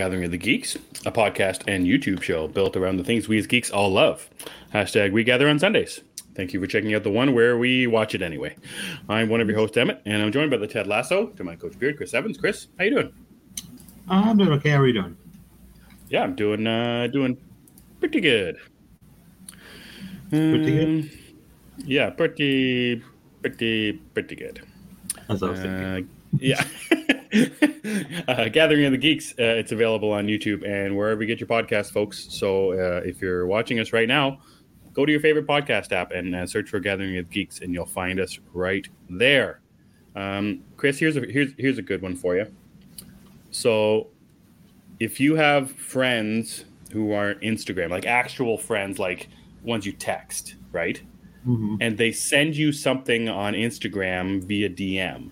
Gathering of the Geeks, a podcast and YouTube show built around the things we as geeks all love. Hashtag We Gather on Sundays. Thank you for checking out the one where we watch it anyway. I'm one of your hosts, Emmet, and I'm joined by the Ted Lasso to my coach Beard, Chris Evans. Chris, how you doing? I'm doing okay. How are you doing? Yeah, I'm doing uh doing pretty good. Pretty good? Um, Yeah, pretty pretty pretty good. As I was thinking. Uh, yeah. uh, Gathering of the Geeks. Uh, it's available on YouTube and wherever you get your podcast, folks. So uh, if you're watching us right now, go to your favorite podcast app and uh, search for Gathering of Geeks, and you'll find us right there. Um, Chris, here's a here's here's a good one for you. So, if you have friends who are Instagram, like actual friends, like ones you text, right? Mhm. and they send you something on Instagram via DM,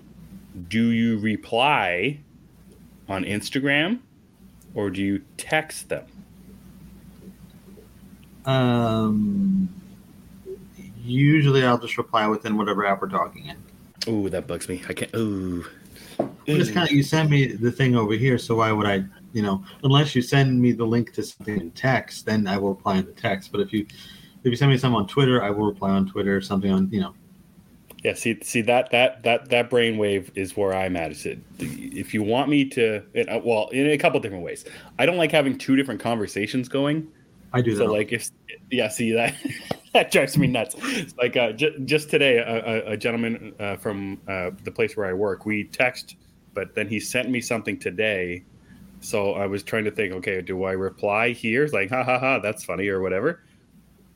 do you reply on Instagram or do you text them? Um, usually I'll just reply within whatever app we're talking in. Ooh, that bugs me. I can't. Ooh. It's kind of you sent me the thing over here, so why would I? You know, unless you send me the link to something in text, then I will reply in the text. But if you if you send me something on Twitter, I will reply on Twitter. Something on you know. Yeah, see, see that that that that brainwave is where I'm at. Is it? If you want me to, it, uh, well, in a couple different ways. I don't like having two different conversations going. I do that. So like if yeah, see that that drives me nuts. It's like uh, j- just today, a, a, a gentleman uh, from uh, the place where I work, we text, but then he sent me something today. So I was trying to think, okay, do I reply here? It's like, ha ha ha, that's funny or whatever,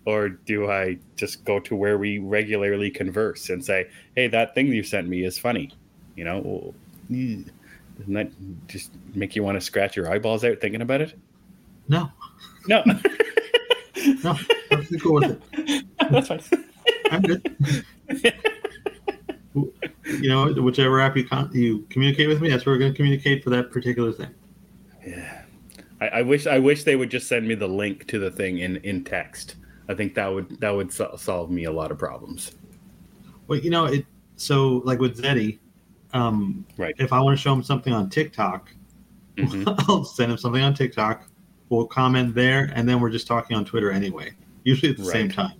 or do I just go to where we regularly converse and say, hey, that thing you sent me is funny, you know? Doesn't that just make you want to scratch your eyeballs out thinking about it? no, No, no, I'm cool with it. that's fine. I'm good. you know, whichever app you con- you communicate with me, that's where we're going to communicate for that particular thing. Yeah, I, I wish I wish they would just send me the link to the thing in in text. I think that would that would sol- solve me a lot of problems. Well, you know, it so like with Zeddy, um, Right. if I want to show him something on TikTok, Mhm. I'll send him something on TikTok. We'll comment there, and then we're just talking on Twitter anyway. Usually at the same Right. time.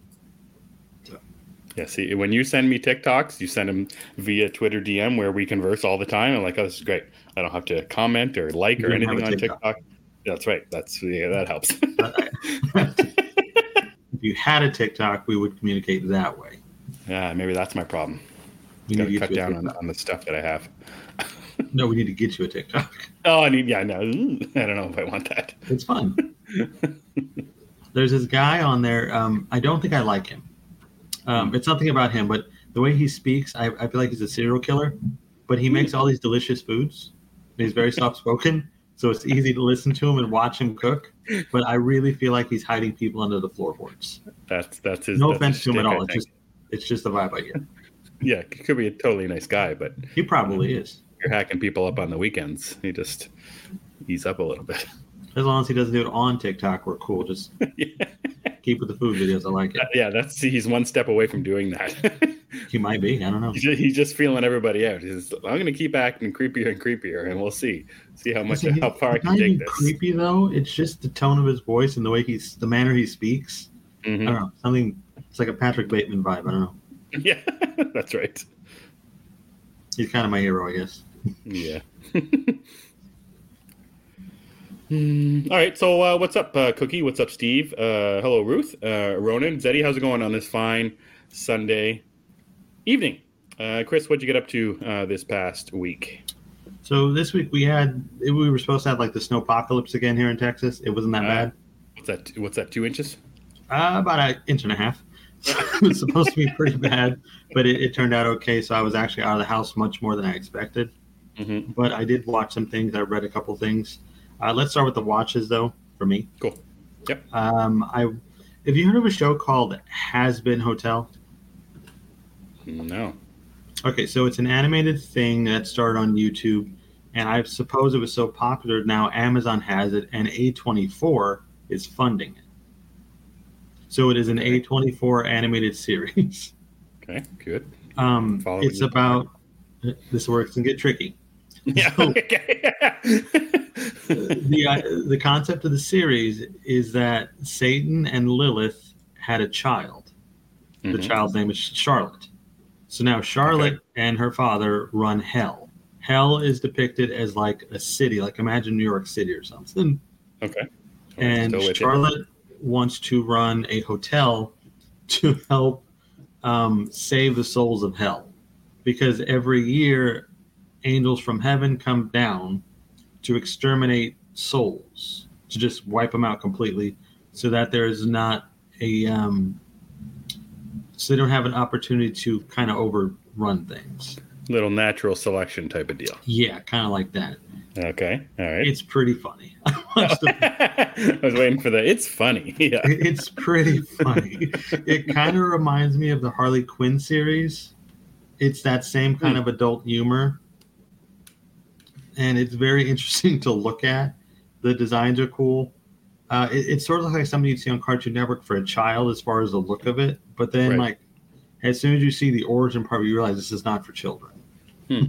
Yeah, see, when you send me TikToks, you send them via Twitter DM where we converse all the time. I'm like, oh, this is great. I don't have to comment or like You or anything on TikTok. TikTok. That's right. That's yeah, that helps. if you had a TikTok, we would communicate that way. yeah, maybe that's my problem. We Got need to cut you down on, on the stuff that I have. No, we need to get you a TikTok. Oh, I need. Yeah, no, I don't know if I want that. It's fun. There's this guy on there. Um, I don't think I like him. Um, it's something about him, but the way he speaks, I, I feel like he's a serial killer. But he makes all these delicious foods. He's very soft spoken, so it's easy to listen to him and watch him cook. But I really feel like he's hiding people under the floorboards. That's that's his. No that's offense his to him at all. It's just it's just the vibe I get. yeah, he could be a totally nice guy, but He probably is. you're hacking people up on the weekends. He just ease up a little bit. As long as he doesn't do it on TikTok, we're cool. Just yeah. Keep with the food videos. I like it. yeah, that's see he's one step away from doing that. He might be. I don't know. he's, just, he's just feeling everybody out. He's, I'm going to keep acting creepier and creepier, and we'll see, see how much, See, how far I can take this. creepy though. It's just the tone of his voice and the way he's the manner he speaks. Mhm. I don't know. Something it's like a Patrick Bateman vibe. I don't know. Yeah, that's right. He's kind of my hero, I guess. Yeah. Hmm, All right, so uh, what's up, uh, Cookie? What's up, Steve? Uh, hello, Ruth, uh, Ronan, Zeddy. How's it going on this fine Sunday evening? Uh, Chris, what'd you get up to uh, this past week? So this week we had we were supposed to have like the snow apocalypse again here in Texas. It wasn't that Uh, bad. What's that? What's that? Two inches? Uh, about an inch and a half. it was supposed to be pretty bad, but it, it turned out okay. So I was actually out of the house much more than I expected. hmm But I did watch some things. I read a couple things. Uh, let's start with the watches though. For me, Cool. Yep. Um, I have you heard of a show called Hazbin Hotel? No. Okay, so it's an animated thing that started on YouTube, and I suppose it was so popular now Amazon has it, and A24 is funding it. So it is an Okay. A24 animated series. Okay. Good. Um, it's about this works and get tricky. Yeah. So- the uh, the concept of the series is that Satan and Lilith had a child. The Mhm. child's name is Charlotte. So now Charlotte and her father run hell. Hell is depicted as like a city, like imagine New York City or something. Okay. And. Charlotte wants to run a hotel to help um, save the souls of hell, because every year angels from heaven come down to exterminate souls, to just wipe them out completely, so that there is not a um, so they don't have an opportunity to kind of overrun things. Little natural selection type of deal. Yeah, kind of like that. Okay. All right. It's pretty funny. I I was waiting for the. It's funny. Yeah. It's pretty funny. it kind of reminds me of the Harley Quinn series. It's that same kind of adult humor. And it's very interesting to look at. The designs are cool. Uh, it, it sort of looks like something you'd see on Cartoon Network for a child as far as the look of it. But then, Right. like, as soon as you see the origin part, you realize this is not for children. Hmm.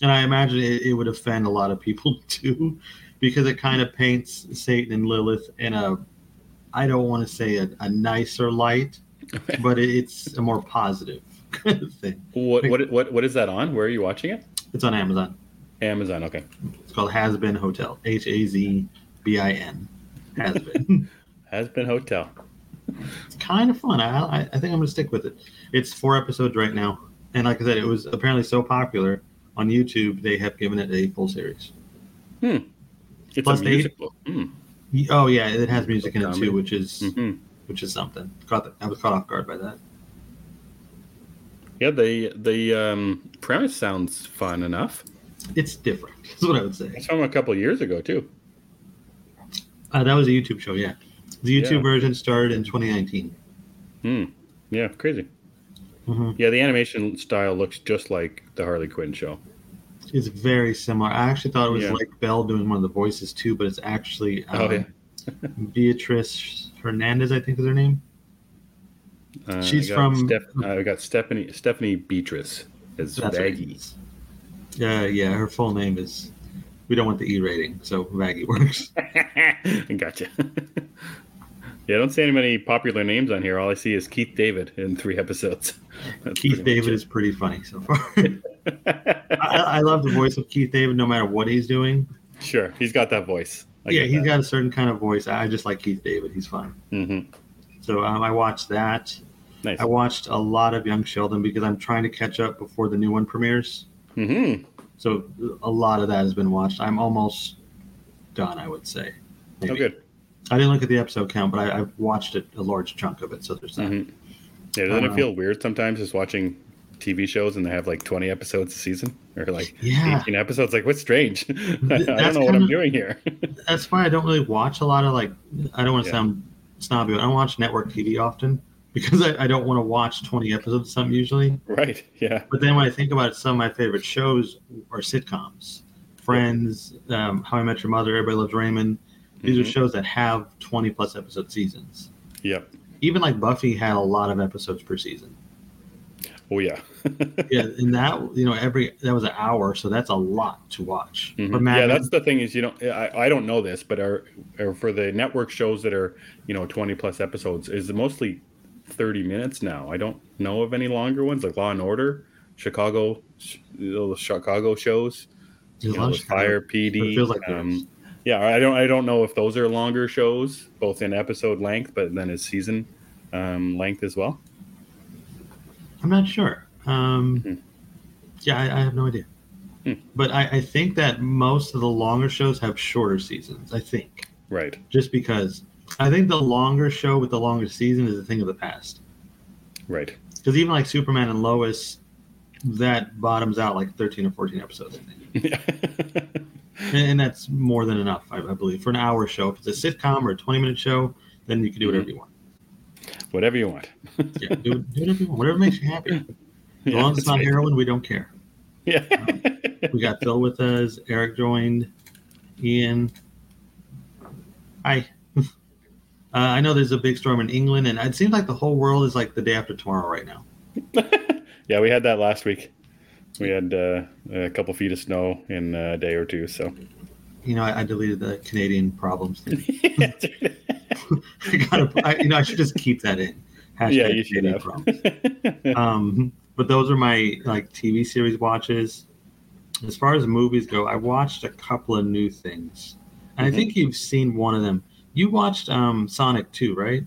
And I imagine it, it would offend a lot of people too, because it kind of paints Satan and Lilith in a I don't want to say a, a nicer light, but it, it's a more positive kind of thing. What what what what is that on? Where are you watching it? It's on Amazon. Amazon. Okay. It's called Hazbin Hotel. H A Z B I N. Hazbin. Hazbin hotel. it's kind of fun. I, I, I think I'm going to stick with it. It's four episodes right now. And like I said, it was apparently so popular on YouTube, they have given it a full series. Hmm. It's Plus a they- Mm. Oh, yeah, it has music in it too, which is hmm which is something. Caught I was caught off guard by that. Yeah. The the um, premise sounds fun enough. It's different, That's what I would say. It's from a couple years ago too. Uh, that was a YouTube show, yeah. The YouTube Yeah. version started in 2019. Hmm. Yeah. Crazy. Mhm. Yeah. The animation style looks just like the Harley Quinn show. It's very similar. I actually thought it was Yeah. like Bell doing one of the voices too, but it's actually um, Oh, yeah. Beatrice Hernandez, I think is her name. Uh, She's I from- Steph- I got Stephanie Stephanie Beatrice as That's Baggy. is. Yeah, yeah. Her full name is. We don't want the E rating, so Maggie works. gotcha. yeah, I don't see any many popular names on here. All I see is Keith David in three episodes. That's Keith David is pretty funny so far. I, I love the voice of Keith David, no matter what he's doing. Sure, he's got that voice. I yeah, he's that. got a certain kind of voice. I just like Keith David. He's fun. Mhm. So um, I watched that. Nice. I watched a lot of Young Sheldon because I'm trying to catch up before the new one premieres. Hmm So a lot of that has been watched. I'm almost done, I would say. Oh, good. I didn't look at the episode count, but I, I've watched it a large chunk of it. So there's that. hmm Yeah, doesn't Uh, it feel weird sometimes just watching TV shows and they have like 20 episodes a season or like Yeah. 18 episodes? Like, what's strange? I don't know what I'm kinda- doing here. That's why I don't really watch a lot of like. I don't want to Yeah. sound snobby, but I don't watch network TV often because I, I don't want to watch 20 episodes of something usually. right. Yeah. But then when I think about it, some of my favorite shows are sitcoms. Friends, um, How I Met Your Mother, Everybody Loves Raymond. These are Mhm. shows that have 20 plus episode seasons. Yep. Even like Buffy had a lot of episodes per season. Oh, yeah. Yeah, and that you know every that was an hour, so that's a lot to watch. Mhm. But Mad yeah, Men- that's the thing is you don't. I, I don't know this, but are, are for the network shows that are you know twenty plus episodes is it mostly thirty minutes now. I don't know of any longer ones like Law and Order, Chicago, the Chicago shows, you know, Fire PD. Like um, yeah, I don't I don't know if those are longer shows, both in episode length, but then as season um, length as well. I'm not sure. Um, Hmm. Yeah, I, I have no idea. Hmm. But I, I think that most of the longer shows have shorter seasons. I think Right. just because I think the longer show with the longer season is a thing of the past. Right. Because even like Superman and Lois, that bottoms out like 13 or 14 episodes, I think. And, and that's more than enough, I, I believe, for an hour show. If it's a sitcom or a 20 minute show, then you can do whatever mm-hmm. you want. Whatever you want. Yeah, do, do whatever you want. Whatever makes you happy. As Yeah, long as it's not right. heroin, we don't care. Yeah. Um, we got Phil with us. Eric joined. Ian. Hi. Uh, I know there's a big storm in England, and it seems like the whole world is like the day after tomorrow right now. yeah, we had that last week. We had uh, a couple feet of snow in a day or two. So, You know, I, I deleted the Canadian problems thing. I gotta, I, you know, I should just keep that in. Hashtag yeah, you should Canadian have. problems. um, but those are my like TV series watches. As far as movies go, I watched a couple of new things, and Mhm. I think you've seen one of them. You watched um, Sonic Two, right?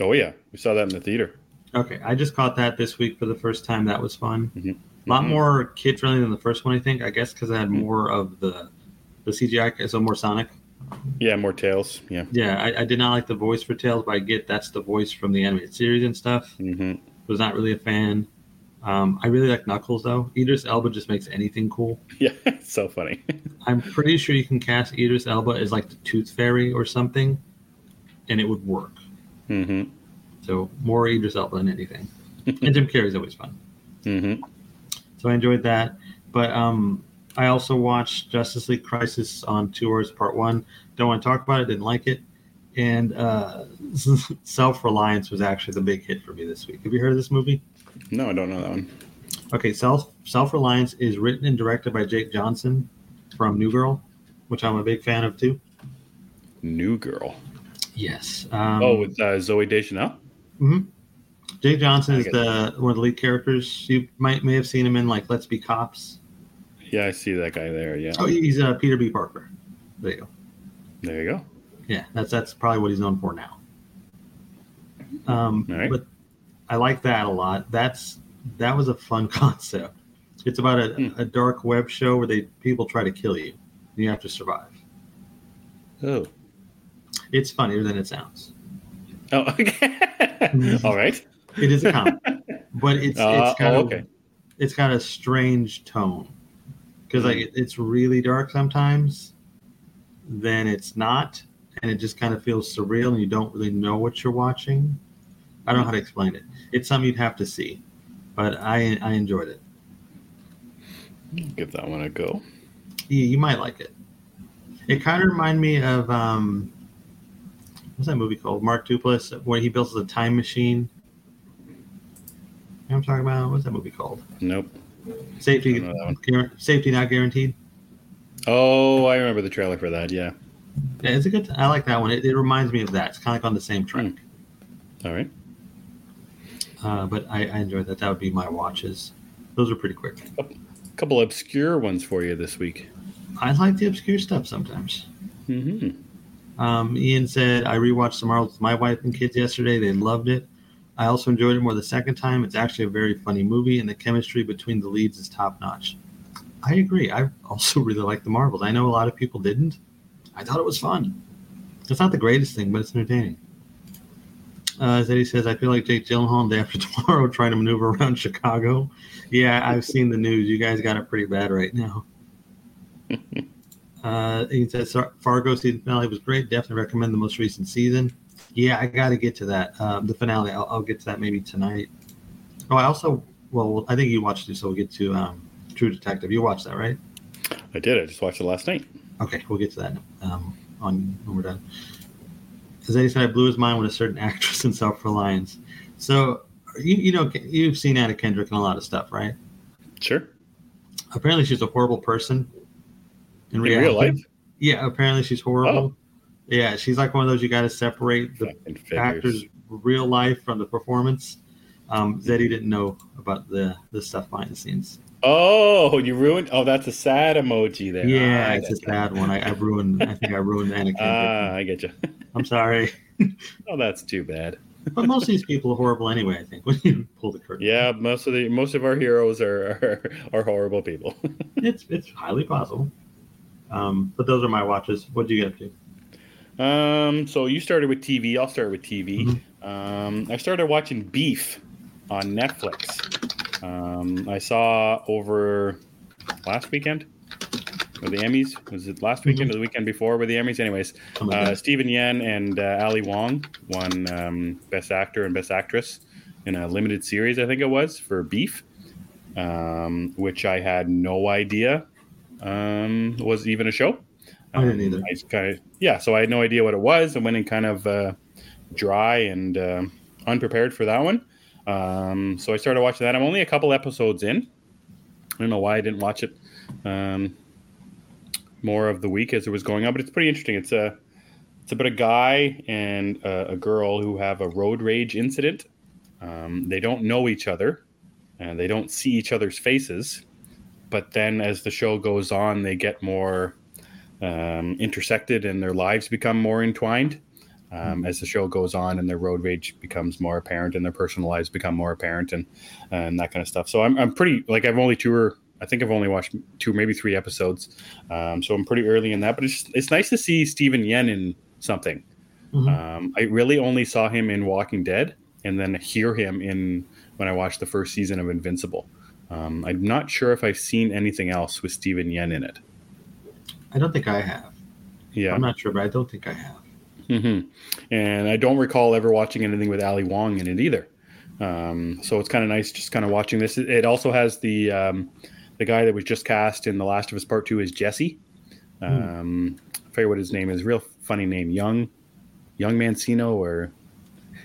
oh yeah, we saw that in the theater. Okay, I just caught that this week for the first time. That was fun. Mhm. A lot Mhm. more kid friendly than the first one, I think. I guess because I had Mhm. more of the the CGI, so more Sonic. Yeah, more tails. Yeah. Yeah, I, I did not like the voice for Tails, but I get that's the voice from the animated series and stuff. hmm Was not really a fan. Um, I really like Knuckles though. Idris Elba just makes anything cool. Yeah, it's so funny. I'm pretty sure you can cast Idris Elba as like the Tooth Fairy or something, and it would work. hmm So more Idris Elba than anything. and Jim Carrey's always fun. hmm So I enjoyed that. But um, I also watched Justice League Crisis on Tours Part One. Don't want to talk about it. Didn't like it. And uh, Self Reliance was actually the big hit for me this week. Have you heard of this movie? No, I don't know that one. Okay, Self Self Reliance is written and directed by Jake Johnson from New Girl, which I'm a big fan of too. New Girl. Yes. Um, oh, with uh, Zooey Deschanel. mhm. Jake Johnson is the one of the lead characters. You might may have seen him in like Let's Be Cops. Yeah, I see that guy there. Yeah, Oh, he's uh, Peter B. Parker. There you go. there you go. Yeah, that's that's probably what he's known for now. Um, All right. But I like that a lot. That's that was a fun concept. It's about a, Hmm. a dark web show where they people try to kill you. You have to survive. Oh, It's funnier than it sounds. oh, okay. All right. It is a comedy, but it's Uh, it's kind oh, of okay. it's got a strange tone because like Hmm. it, it's really dark sometimes. Then it's not, and it just kind of feels surreal, and you don't really know what you're watching. I don't know how to explain it. It's something you'd have to see, but I I enjoyed it. Give that one a go. Yeah, you might like it. It kind of reminded me of um, what's that movie called? Mark Duplass, where he builds a time machine. You know what I'm talking about? What's that movie called? Nope. Safety, I don't know that one. guar- safety not guaranteed. Oh, I remember the trailer for that. Yeah. Yeah, it's a good. I like that one. It, it reminds me of that. It's kind of like on the same track. All right. Uh, but I, I enjoyed that. That would be my watches. Those are pretty quick. A couple obscure ones for you this week. I like the obscure stuff sometimes. hmm Um, Ian said I rewatched The Marvels with my wife and kids yesterday. They loved it. I also enjoyed it more the second time. It's actually a very funny movie, and the chemistry between the leads is top notch. I agree. I also really like The Marvels. I know a lot of people didn't. I thought it was fun. It's not the greatest thing, but it's entertaining. Uh, as Eddie says, I feel like Jake Gyllenhaal Day After Tomorrow trying to maneuver around Chicago. Yeah, I've seen the news. You guys got it pretty bad right now. Uh, he says Fargo season finale was great. Definitely recommend the most recent season. Yeah, I got to get to that. Um, the finale, I'll, I'll get to that maybe tonight. Oh, I also, well, I think you watched it, so we'll get to um, True Detective. You watched that, right? I did. I just watched it last night. Okay, we'll get to that um, on when we're done. As Eddie said, I blew his mind with a certain actress in Self Reliance. So, you, you know, you've seen Anna Kendrick in a lot of stuff, right? Sure. Apparently, she's a horrible person. In real life. Yeah, apparently she's horrible. Oh. Yeah, she's like one of those you got to separate the actor's real life from the performance. Um, Zeddy didn't know about the the stuff behind the scenes. Oh, you ruined. Oh, that's a sad emoji there. Yeah, Ah, it's a sad one. I, I ruined. I think I ruined Anna Kendrick. Ah, I get you. I'm sorry, Oh, that's too bad. but most of these people are horrible anyway. I think when you pull the curtain. Yeah, most of the most of our heroes are are, are horrible people. it's it's highly possible. Um, but those are my watches. What do you get up to? Um, so you started with TV. I'll start with TV. Mm-hmm. Um, I started watching Beef on Netflix. Um, I saw over last weekend with the Emmys. Was it last weekend or the weekend before with the Emmys? Anyways, Oh uh, Steven Yeun and uh, Ali Wong won um, Best Actor and Best Actress in a limited series, I think it was, for Beef, um, which I had no idea um, was even a show. I didn't either. I kind of yeah, so I had no idea what it was. I went in kind of uh, dry and uh, unprepared for that one. Um, so I started watching that. I'm only a couple episodes in. I don't know why I didn't watch it um, more of the week as it was going on, but it's pretty interesting. It's a it's about a guy and a, a girl who have a road rage incident. Um, they don't know each other, and they don't see each other's faces. But then, as the show goes on, they get more um, intersected, and their lives become more entwined. Um, as the show goes on and their road rage becomes more apparent and their personal lives become more apparent and and that kind of stuff. So I'm, I'm pretty like I've only two or I think I've only watched two maybe three episodes, um, so I'm pretty early in that. But it's it's nice to see Steven Yeun in something. Mm-hmm. Um, I really only saw him in Walking Dead and then hear him in when I watched the first season of Invincible. Um, I'm not sure if I've seen anything else with Steven Yeun in it. I don't think I have. Yeah, I'm not sure, but I don't think I have. Mm-hmm. And I don't recall ever watching anything with Ali Wong in it either. Um, so it's kind of nice just kind of watching this. It also has the um, the guy that was just cast in The Last of Us Part Two is Jesse. Hmm. Um, I forget what his name is. Real funny name, Young Young Mancino, or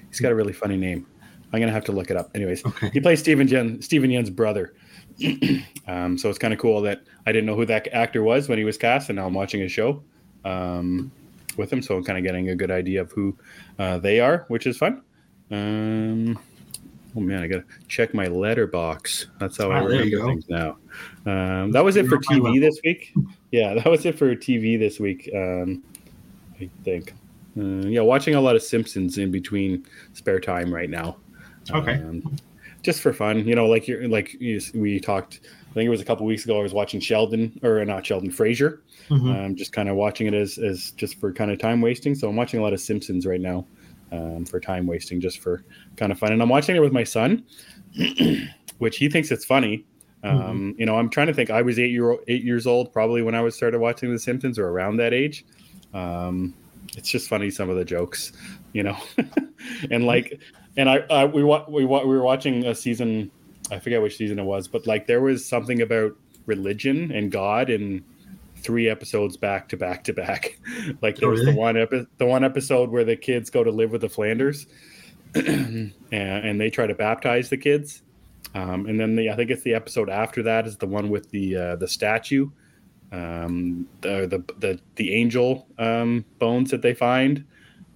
he's got a really funny name. I'm gonna have to look it up. Anyways, okay. he plays Steven Jen, Steven Yeun's brother. um, so it's kind of cool that I didn't know who that actor was when he was cast, and now I'm watching his show. Um, with him. so I'm kind of getting a good idea of who uh, they are, which is fun. Um, oh man, I gotta check my Letterboxd. That's how oh, I remember things now. Um, that was it for TV this week. Yeah, that was it for TV this week. Um, I think. Uh, yeah, watching a lot of Simpsons in between spare time right now. Okay. Um, just for fun, you know, like you're like you, we talked. I think it was a couple weeks ago. I was watching Sheldon or not Sheldon Frasier, Mm-hmm. Um, just kind of watching it as, as just for kind of time wasting. So I'm watching a lot of Simpsons right now um, for time wasting, just for kind of fun. And I'm watching it with my son, which he thinks it's funny. Um, mm-hmm. You know, I'm trying to think. I was eight year eight years old probably when I was started watching The Simpsons or around that age. Um, it's just funny some of the jokes, you know, and like, and I, I we wa- we wa- we were watching a season. I forget which season it was, but like there was something about religion and God and three episodes back to back to back. like there oh, was really? the one epi- the one episode where the kids go to live with the Flanders, and, and, they try to baptize the kids. Um, and then the I think it's the episode after that is the one with the uh, the statue, um, the, the the the angel um, bones that they find,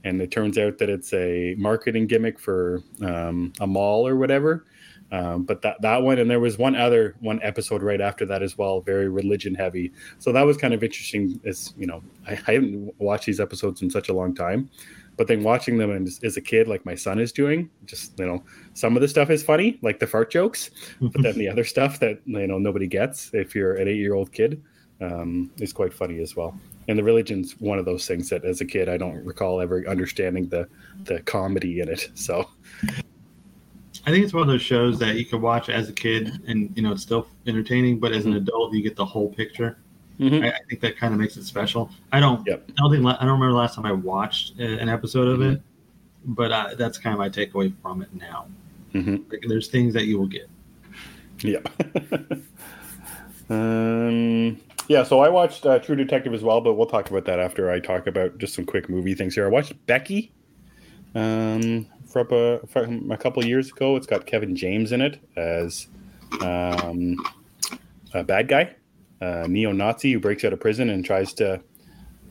and it turns out that it's a marketing gimmick for um, a mall or whatever. Um, but that that one and there was one other one episode right after that as well, very religion heavy. So that was kind of interesting. As you know, I, I haven't watched these episodes in such a long time, but then watching them as, as, a kid, like my son is doing, just you know, some of the stuff is funny, like the fart jokes, but then the other stuff that you know nobody gets if you're an eight year old kid um, is quite funny as well. And the religion's one of those things that, as a kid, I don't recall ever understanding the the comedy in it. So I think it's one of those shows that you can watch as a kid and you know it's still entertaining, but as an mm-hmm. adult you get the whole picture. Mm-hmm. I, I, think that kind of makes it special. I don't. Yep. I don't think. I don't remember the last time I watched an episode of mm-hmm. it, but uh, that's kind of my takeaway from it now. Mm-hmm. Like, there's things that you will get. Yeah. um. Yeah. So I watched uh, True Detective as well, but we'll talk about that after I talk about just some quick movie things here. I watched Becky. Um, from a, from a couple years ago. It's got Kevin James in it as um, a bad guy, a neo-Nazi who breaks out of prison and tries to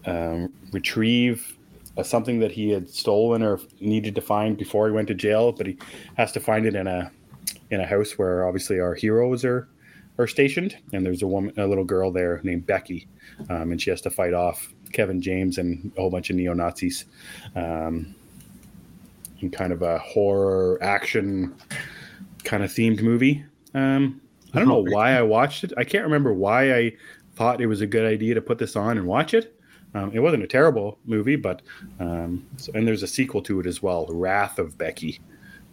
um, retrieve something that he had stolen or needed to find before he went to jail, but he has to find it in a in a house where obviously our heroes are are stationed, and there's a woman, a little girl there named Becky, um, and she has to fight off Kevin James and a whole bunch of neo Nazis. Um, kind of a horror action kind of themed movie. Um, I don't know why I watched it. I can't remember why I thought it was a good idea to put this on and watch it. Um, it wasn't a terrible movie, but um, so, and there's a sequel to it as well, Wrath of Becky.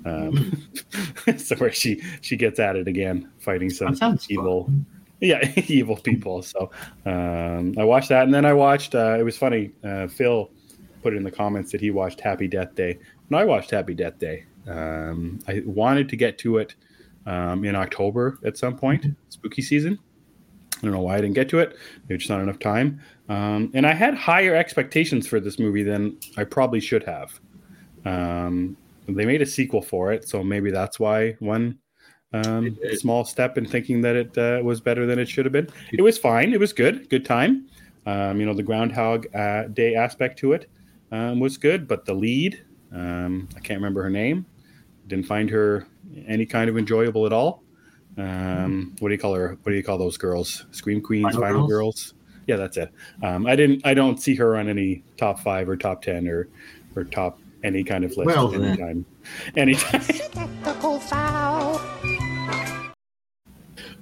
Um, so where she she gets at it again, fighting some evil, fun. yeah, evil people. So um, I watched that, and then I watched. Uh, it was funny. Uh, Phil put it in the comments that he watched Happy Death Day, I watched Happy Death Day. Um, I wanted to get to it um, in October at some point, mm-hmm. spooky season. I don't know why I didn't get to it. Maybe just not enough time. Um, and I had higher expectations for this movie than I probably should have. Um, they made a sequel for it, so maybe that's why one Um, small step in thinking that it uh, was better than it should have been. It was fine. It was good. Good time. Um, you know, the Groundhog uh, Day aspect to it um, was good, but the lead, um, I can't remember her name. Didn't find her any kind of enjoyable at all. Um, what do you call her? What do you call those girls? Scream Queens, Final Final, Girls? girls? Yeah, that's it. Um, I didn't. I don't see her on any top five or top ten or or top any kind of list Well, then. anytime. Anytime.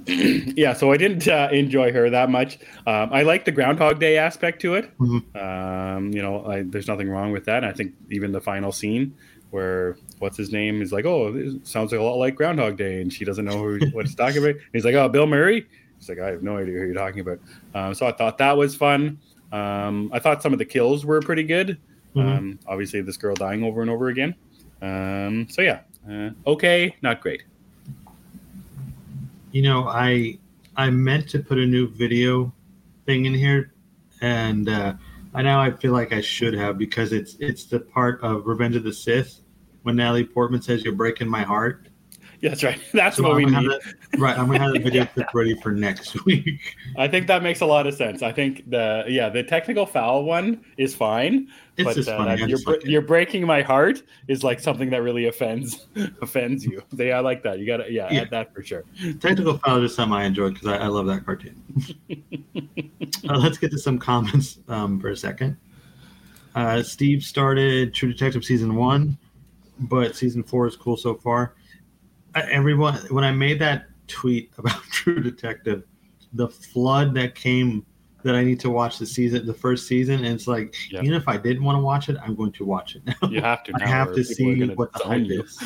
Yeah, so I didn't uh, enjoy her that much. Um, I like the Groundhog Day aspect to it. Mhm. Um, you know, I, there's nothing wrong with that. I think even the final scene where what's his name is like, oh, this sounds like a lot like Groundhog Day, and she doesn't know who, what it's talking about. He's like, oh, Bill Murray. He's like, I have no idea who you're talking about. Um, so I thought that was fun. Um, I thought some of the kills were pretty good. Mhm. Um, obviously, this girl dying over and over again. Um, so yeah, uh, okay, not great. You know, I I meant to put a new video thing in here, and uh, I now I feel like I should have because it's it's the part of Revenge of the Sith when Natalie Portman says you're breaking my heart. Yeah, that's right. That's So what I'm we need. that, right, I'm gonna have the video clip ready for next week. I think that makes a lot of sense. I think the yeah the technical foul one is fine, It's but just uh, funny. You're, like you're breaking my heart is like something that really offends offends you. They, I like that. You got to yeah, Yeah. add that for sure. Technical foul is something I enjoy because I, I love that cartoon. uh, let's get to some comments um, for a second. Uh, Steve started True Detective season one, but season four is cool so far. Everyone, when I made that tweet about True Detective, the flood that came that I need to watch the season, the first season, and it's like Yeah. even if I didn't want to watch it, I'm going to watch it now. You have to. I have to see what the hype you. is.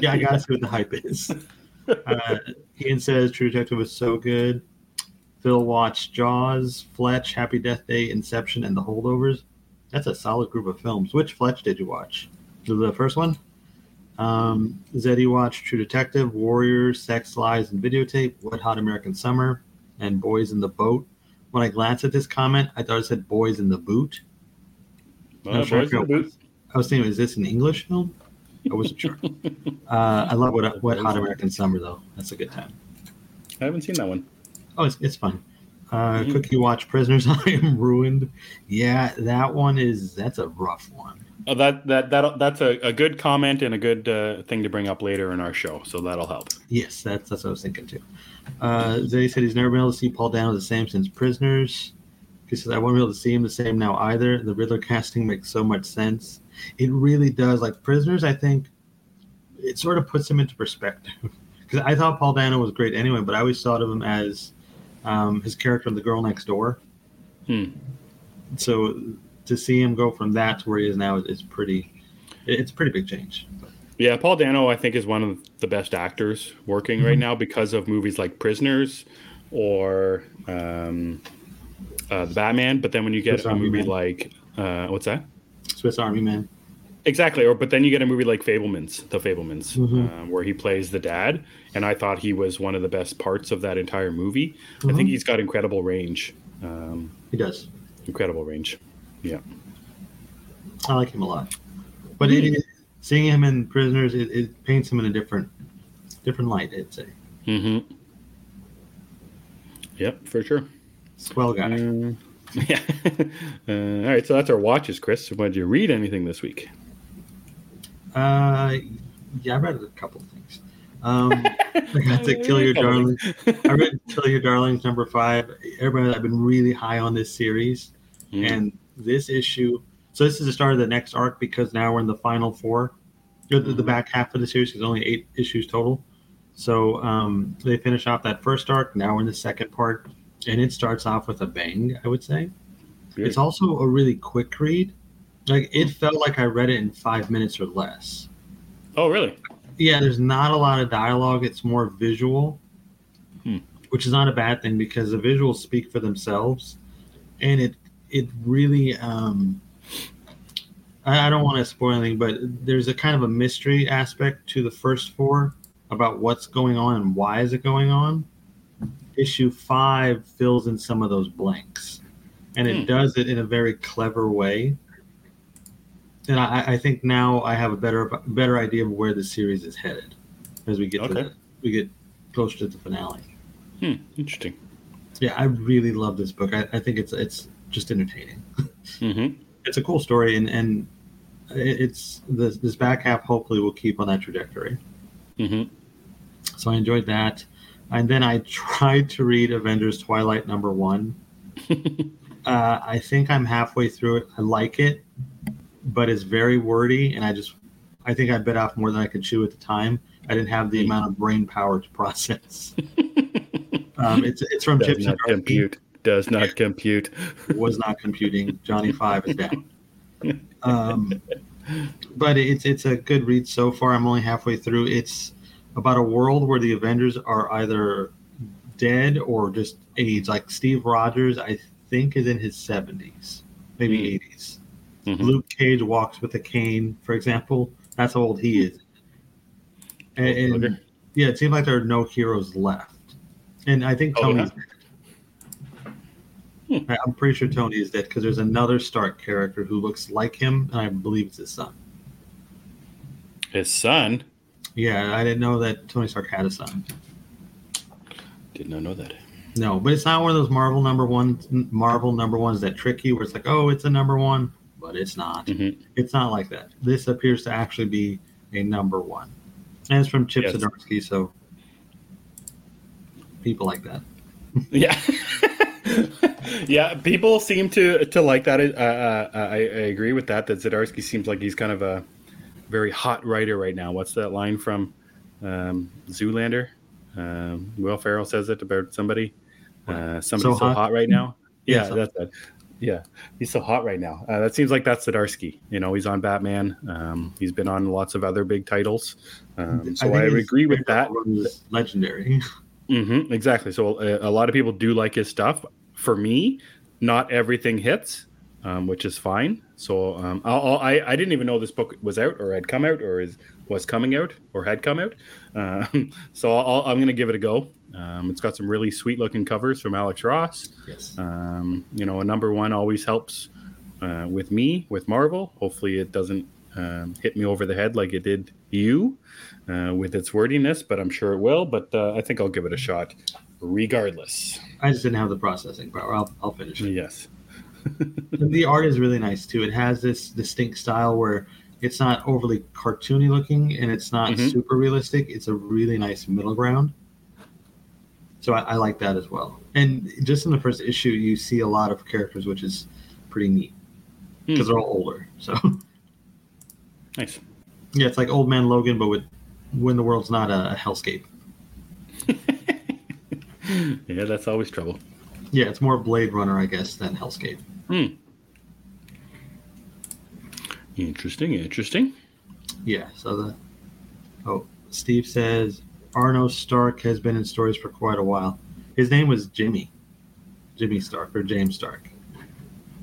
yeah, I gotta see what the hype is. Uh, Ian says True Detective was so good. Phil watched Jaws, Fletch, Happy Death Day, Inception, and The Holdovers. That's a solid group of films. Which Fletch did you watch? The first one? Um, Zeddy watched True Detective, Warriors, Sex, Lies, and Videotape, Wet Hot American Summer, and Boys in the Boat. When I glanced at this comment, I thought it said Boys in the Boot. Well, sure boys in the boot. I was thinking, is this an English film? I wasn't sure. Uh, I love Wet, Wet Hot American Summer, though. That's a good time. I haven't seen that one. Oh, it's, it's fun. Uh, Mhm. Cookie Watch Prisoners. I am ruined. Yeah, that one is that's a rough one. Oh, that that that that's a, a good comment and a good uh, thing to bring up later in our show. So that'll help. Yes, that's that's what I was thinking too. Uh, Zay said he's never been able to see Paul Dano the same since Prisoners. He says I won't be able to see him the same now either. The Riddler casting makes so much sense. It really does. Like Prisoners, I think it sort of puts him into perspective. Because I thought Paul Dano was great anyway, but I always thought of him as um, his character in The Girl Next Door. Hmm. So to see him go from that to where he is now is, pretty. It's a pretty big change. Yeah, Paul Dano, I think, is one of the best actors working right Mhm. now because of movies like Prisoners or um, uh, The Batman. But then when you get Swiss a Army movie Man. like uh, what's that? Swiss Army Man. Exactly. Or but then you get a movie like Fabelmans, The Fabelmans, Mhm. uh, where he plays the dad, and I thought he was one of the best parts of that entire movie. I Mhm. think he's got incredible range. Um, He does. incredible range. Yeah. I like him a lot. But it, it- seeing him in Prisoners, it, it paints him in a different different light. I'd say. Mm-hmm. Yep, for sure. Swell guy. Uh, yeah. uh, all right, so that's our watches, Chris. Did you read anything this week? Uh, yeah, I read a couple of things. Um, I got to Kill Your Darling. I read Kill Your Darlings number five. Everybody, I've been really high on this series, Mm. and this issue. So this is the start of the next arc because now we're in the final four, or the, back half of the series. There's only eight issues total. So um, they finish off that first arc. Now we're in the second part, and it starts off with a bang. I would say. Good. It's also a really quick read. Like it felt like I read it in five minutes or less. oh, really? Yeah, there's not a lot of dialogue. It's more visual, Hmm. which is not a bad thing because the visuals speak for themselves, and it it really. Um, I, I don't want to spoil anything, but there's a kind of a mystery aspect to the first four about what's going on and why is it going on. Issue five fills in some of those blanks, and it Hmm. does it in a very clever way. And I, I think now I have a better better idea of where the series is headed as we get to Okay. the, we get closer to the finale. Hmm, interesting. Yeah, I really love this book. I, I think it's it's just entertaining. Mm-hmm. it's a cool story, and and it's this this back half hopefully will keep on that trajectory. Mm-hmm. So I enjoyed that, and then I tried to read Avengers Twilight number one. uh, I think I'm halfway through it. I like it, but it's very wordy, and I just I think I bit off more than I could chew at the time. I didn't have the amount of brain power to process. um, it's it's from Does Chips not and Darcy. compute. Does not compute. was not computing. Johnny Five is down. Um, but it's it's a good read so far. I'm only halfway through. It's about a world where the Avengers are either dead or just aged. Like Steve Rogers, I think, is in his 70s, maybe 80s. Mhm. Luke Cage walks with a cane, for example. That's how old he is. And, and, yeah, it seems like there are no heroes left. And I think Oh, Tony's I'm pretty sure Tony is dead because there's another Stark character who looks like him, and I believe it's his son. His son Yeah, I didn't know that Tony Stark had a son. did not know that. No, but it's not one of those Marvel number ones, Marvel number ones that trick you, where it's like, oh, it's a number one, but it's not. Mhm. It's not like that. This appears to actually be a number one, and it's from Chip Yes. Zdarsky, so people like that. Yeah. yeah, people seem to to like that. Uh, uh, I, I agree with that. That Zdarsky seems like he's kind of a very hot writer right now. What's that line from um, Zoolander? Um, Will Ferrell says it about somebody. Uh, somebody's so, So hot. hot. right now. Yeah, Yeah, that's it. Yeah, he's so hot right now. Uh, that seems like that's Zdarsky. You know, he's on Batman. Um, he's been on lots of other big titles. Um, so I, his agree with that. legendary. hmm exactly. So uh, a, a lot of people do like his stuff. For me, not everything hits, um, which is fine. So um, I I didn't even know this book was out or had come out or is was coming out or had come out. Um, so I'll, I'm going to give it a go. Um, it's got some really sweet looking covers from Alex Ross. yes. Um, you know, a number one always helps uh, with me with Marvel. Hopefully, it doesn't um, hit me over the head like it did you uh, with its wordiness, but I'm sure it will. But uh, I think I'll give it a shot, regardless. I just didn't have the processing power. I'll, I'll finish it. Yes. The art is really nice too. It has this distinct style where it's not overly cartoony looking and it's not Mhm. super realistic. It's a really nice middle ground. So I, I like that as well. And just in the first issue, you see a lot of characters, which is pretty neat because they're all older. So Nice. yeah, it's like Old Man Logan, but with when the world's not a, a hellscape. Yeah, that's always trouble. Yeah, it's more Blade Runner, I guess, than Hellscape. Hmm. Interesting. Interesting. Yeah. So the oh, Steve says Arno Stark has been in stories for quite a while. His name was Jimmy, Jimmy Stark or James Stark.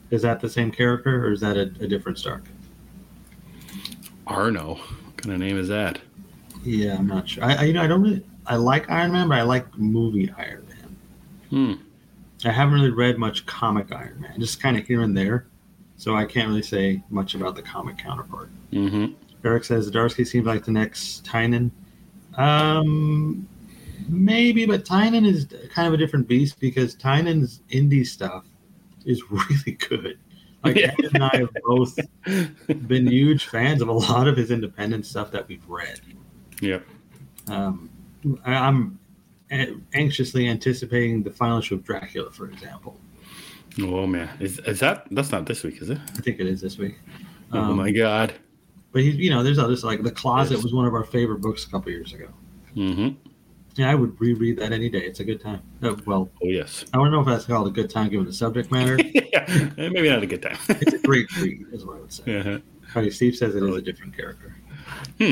Is that the same character or is that a, a different Stark? Arno. What kind of name is that? Yeah, I'm not sure. I, I you know I don't really I like Iron Man, but I like movie Iron Man. Hmm. I haven't really read much comic Iron Man, just kind of here and there. So I can't really say much about the comic counterpart. Mm-hmm. Eric says Darsky seems like the next Tynion. Um, maybe, but Tynion is kind of a different beast because Tynion's indie stuff is really good. Like Yeah. Ed and I have both been huge fans of a lot of his independent stuff that we've read. Yep. Um, I'm anxiously anticipating the final issue of Dracula, for example. Oh man, is is that? That's not this week, is it? I think it is this week. oh Um, my god. But you know, there's others like The Closet Yes. was one of our favorite books a couple years ago. Mm-hmm. Yeah, I would reread that any day. It's a good time. Uh, well, Oh yes. I don't know if that's called a good time given the subject matter. yeah, maybe not a good time. it's a great read, is what I would say. uh-huh. Steve says it is a different character. Hmm.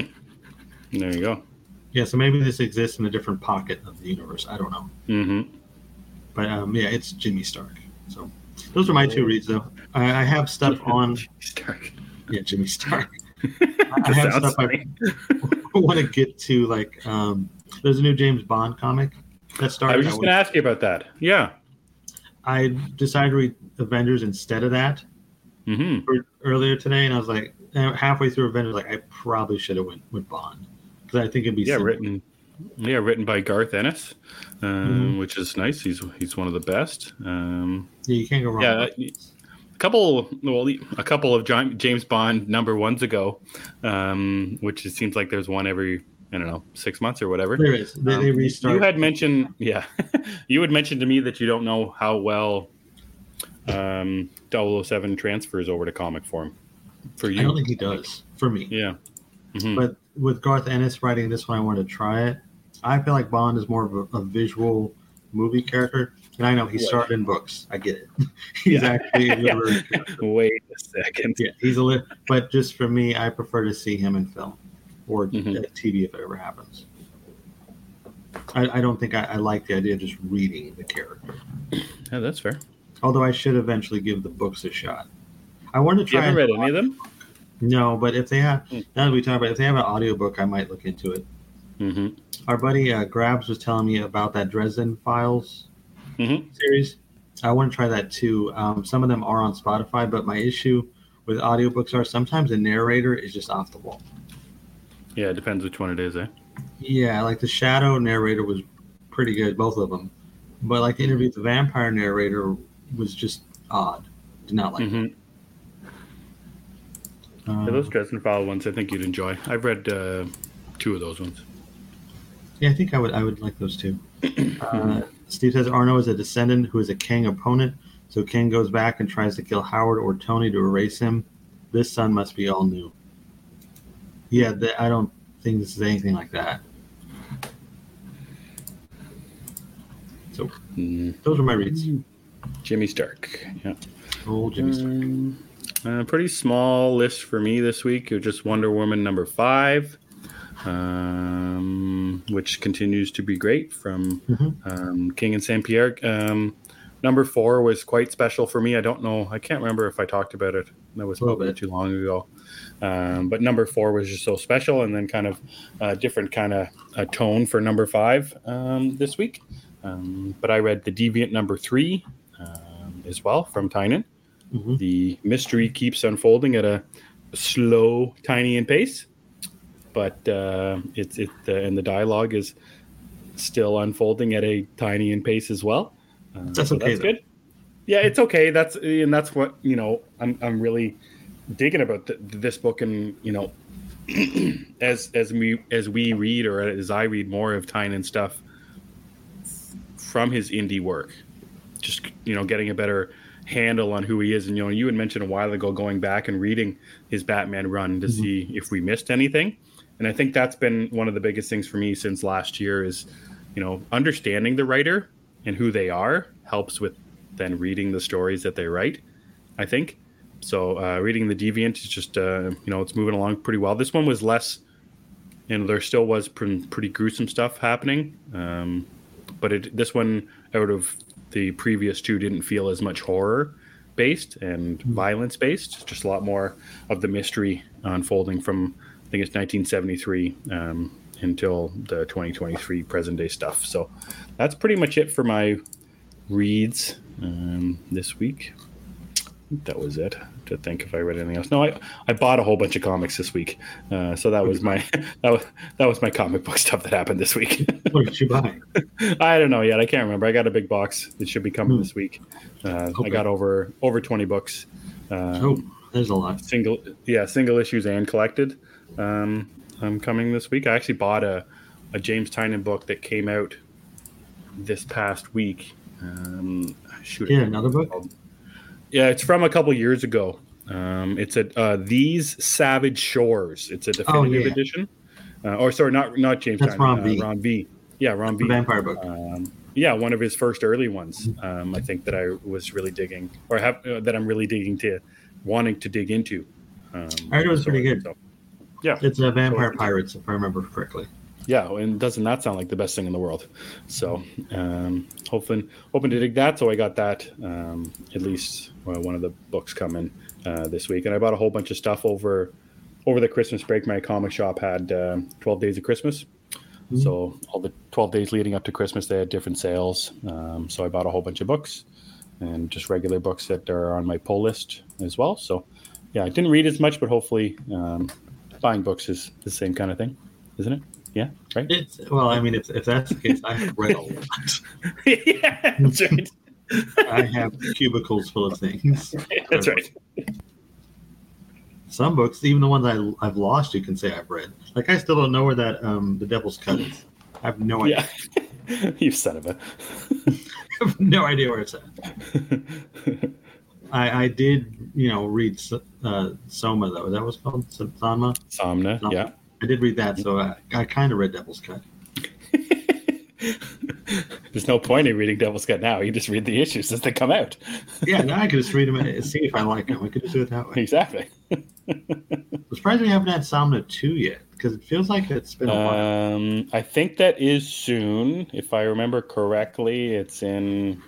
There you go. Yeah, so maybe this exists in a different pocket of the universe. I don't know. Mm-hmm. But um, yeah, it's Jimmy Stark. So those are my two reads, though. I, I have stuff on. Stark. Yeah, Jimmy Stark. I have stuff I funny. want to get to. Like, um, there's a new James Bond comic that started. I was just going to ask you about that. Yeah. I decided to read Avengers instead of that. Mm-hmm. earlier today, and I was like, uh, halfway through Avengers, like I probably should have went with Bond because I think it'd be Yeah, simpler. written Yeah, written by Garth Ennis, um, Mhm. which is nice. He's he's one of the best. Um, Yeah, you can't go wrong. yeah, a couple. Well, a couple of James Bond number ones ago, um, which it seems like there's one every I don't know six months or whatever. There is. They, they Um, restart. You had mentioned, yeah, you had mentioned to me that you don't know how well um, 007 transfers over to comic form for you, I don't think he does for me. yeah. Mhm. But with Garth Ennis writing this one, I wanted to try it. I feel like Bond is more of a, a visual movie character. And I know he Right. started in books. I get it. he's Yeah. actually a Yeah. Wait a second. Yeah, he's a lit. But just for me, I prefer to see him in film or Mhm. uh, TV if it ever happens. I, I don't think I, I like the idea of just reading the character. Yeah, that's fair. Although I should eventually give the books a shot. I wanted to try. You haven't read any of them? No, but if they have, Hmm. now that we talk about, it, if they have an audiobook, I might look into it. Mm-hmm. Our buddy uh, Grabs was telling me about that Dresden Files Mhm. series. I want to try that too. Um, some of them are on Spotify, but my issue with audiobooks are sometimes the narrator is just off the wall. Yeah, it depends which one it is, eh? Yeah, like the Shadow narrator was pretty good, both of them. But like the interview with the vampire narrator was just odd. Did not like. Mm-hmm. it. Um, Yeah, those Dresden File ones, I think you'd enjoy. I've read uh, two of those ones. yeah, I think I would. I would like those too. Uh, Steve says Arno is a descendant who is a King opponent, so King goes back and tries to kill Howard or Tony to erase him. This son must be all new. Yeah, th- I don't think this is anything like that. So Mm. those are my reads. Jimmy Stark. Yeah. Old Jimmy Stark. Um, a pretty small list for me this week. Of just Wonder Woman number five, um, which continues to be great from Mhm. um, King and Sampere. Um, number four was quite special for me. I don't know. I can't remember if I talked about it. That was A little probably bit. too long ago. Um, but number four was just so special, and then kind of a different kind of a tone for number five um, this week. Um, but I read the Deviant number three um, as well from Tynion. Mhm. The mystery keeps unfolding at a slow, tiny in pace, but uh, it's it uh, and the dialogue is still unfolding at a tiny in pace as well. Uh, That's so okay, That's good. Yeah, it's okay. That's and that's what you know. I'm I'm really digging about th- this book, and you know, as as we as we read or as I read more of Tynion stuff from his indie work, just you know, getting a better handle on who he is. And you know, you had mentioned a while ago going back and reading his Batman run to Mhm. see if we missed anything. And I think that's been one of the biggest things for me since last year is, you know, understanding the writer and who they are helps with then reading the stories that they write. I think so. Uh, reading the Deviant is just uh, you know it's moving along pretty well. This one was less, you know, there still was pre- pretty gruesome stuff happening, um, but it this one out of the previous two didn't feel as much horror based and violence based. Just a lot more of the mystery unfolding from I think it's 1973 um, until the 2023 present day stuff. So that's pretty much it for my reads um, this week. That was it. To think if I read anything else. No, I, I bought a whole bunch of comics this week, uh, so that was my that was that was my comic book stuff that happened this week. What did you buy? I don't know yet. I can't remember. I got a big box. It should be coming Hmm. this week. Uh, I got over over twenty books. Uh, Oh, there's a lot. single yeah single issues and collected um, um coming this week i actually bought a, a james tynion book that came out this past week um shoot Yeah, another book. remember. Yeah it's from a couple years ago um it's a uh, these savage shores it's a definitive yeah. edition uh, or sorry not not james That's Ram uh, V. ram v yeah ram v Vampire book. um, yeah, one of his first early ones. Um, I think that I was really digging, or have uh, that I'm really digging to, wanting to dig into. Um, I heard it was pretty good. so- yeah, It's a Vampire Pirates, if I remember correctly. yeah, and doesn't that sound like the best thing in the world? So, um, hoping hoping to dig that. So I got that um, at least one of the books coming uh, this week, and I bought a whole bunch of stuff over over the Christmas break. My comic shop had uh, Twelve Days of Christmas. Mhm. So all the 12 days leading up to Christmas, they had different sales. Um, so I bought a whole bunch of books and just regular books that are on my pull list as well. So yeah, I didn't read as much, but hopefully um, buying books is the same kind of thing, isn't it? Yeah, right. It's well, I mean, if, if that's the case, I have read a lot. yeah, that's right. I have cubicles full of things. That's right. Some books, even the ones I, I've lost, you can say I've read. Like I still don't know where that um the Devil's Cut is. I have no idea. Yeah, you son of a. I have no idea where it's at. I, I did, you know, read uh, Soma though. That was called S- Sanma. Somna, yeah. I did read that, so I, I kind of read Devil's Cut. There's no point in reading Devil's Cut now. You just read the issues as they come out. Yeah, now I could just read them and see if I like them. I could just do it that way. Exactly. I'm surprised we haven't had Somna 2 yet, because it feels like it's been a while. Um, I think that is soon. If I remember correctly, it's in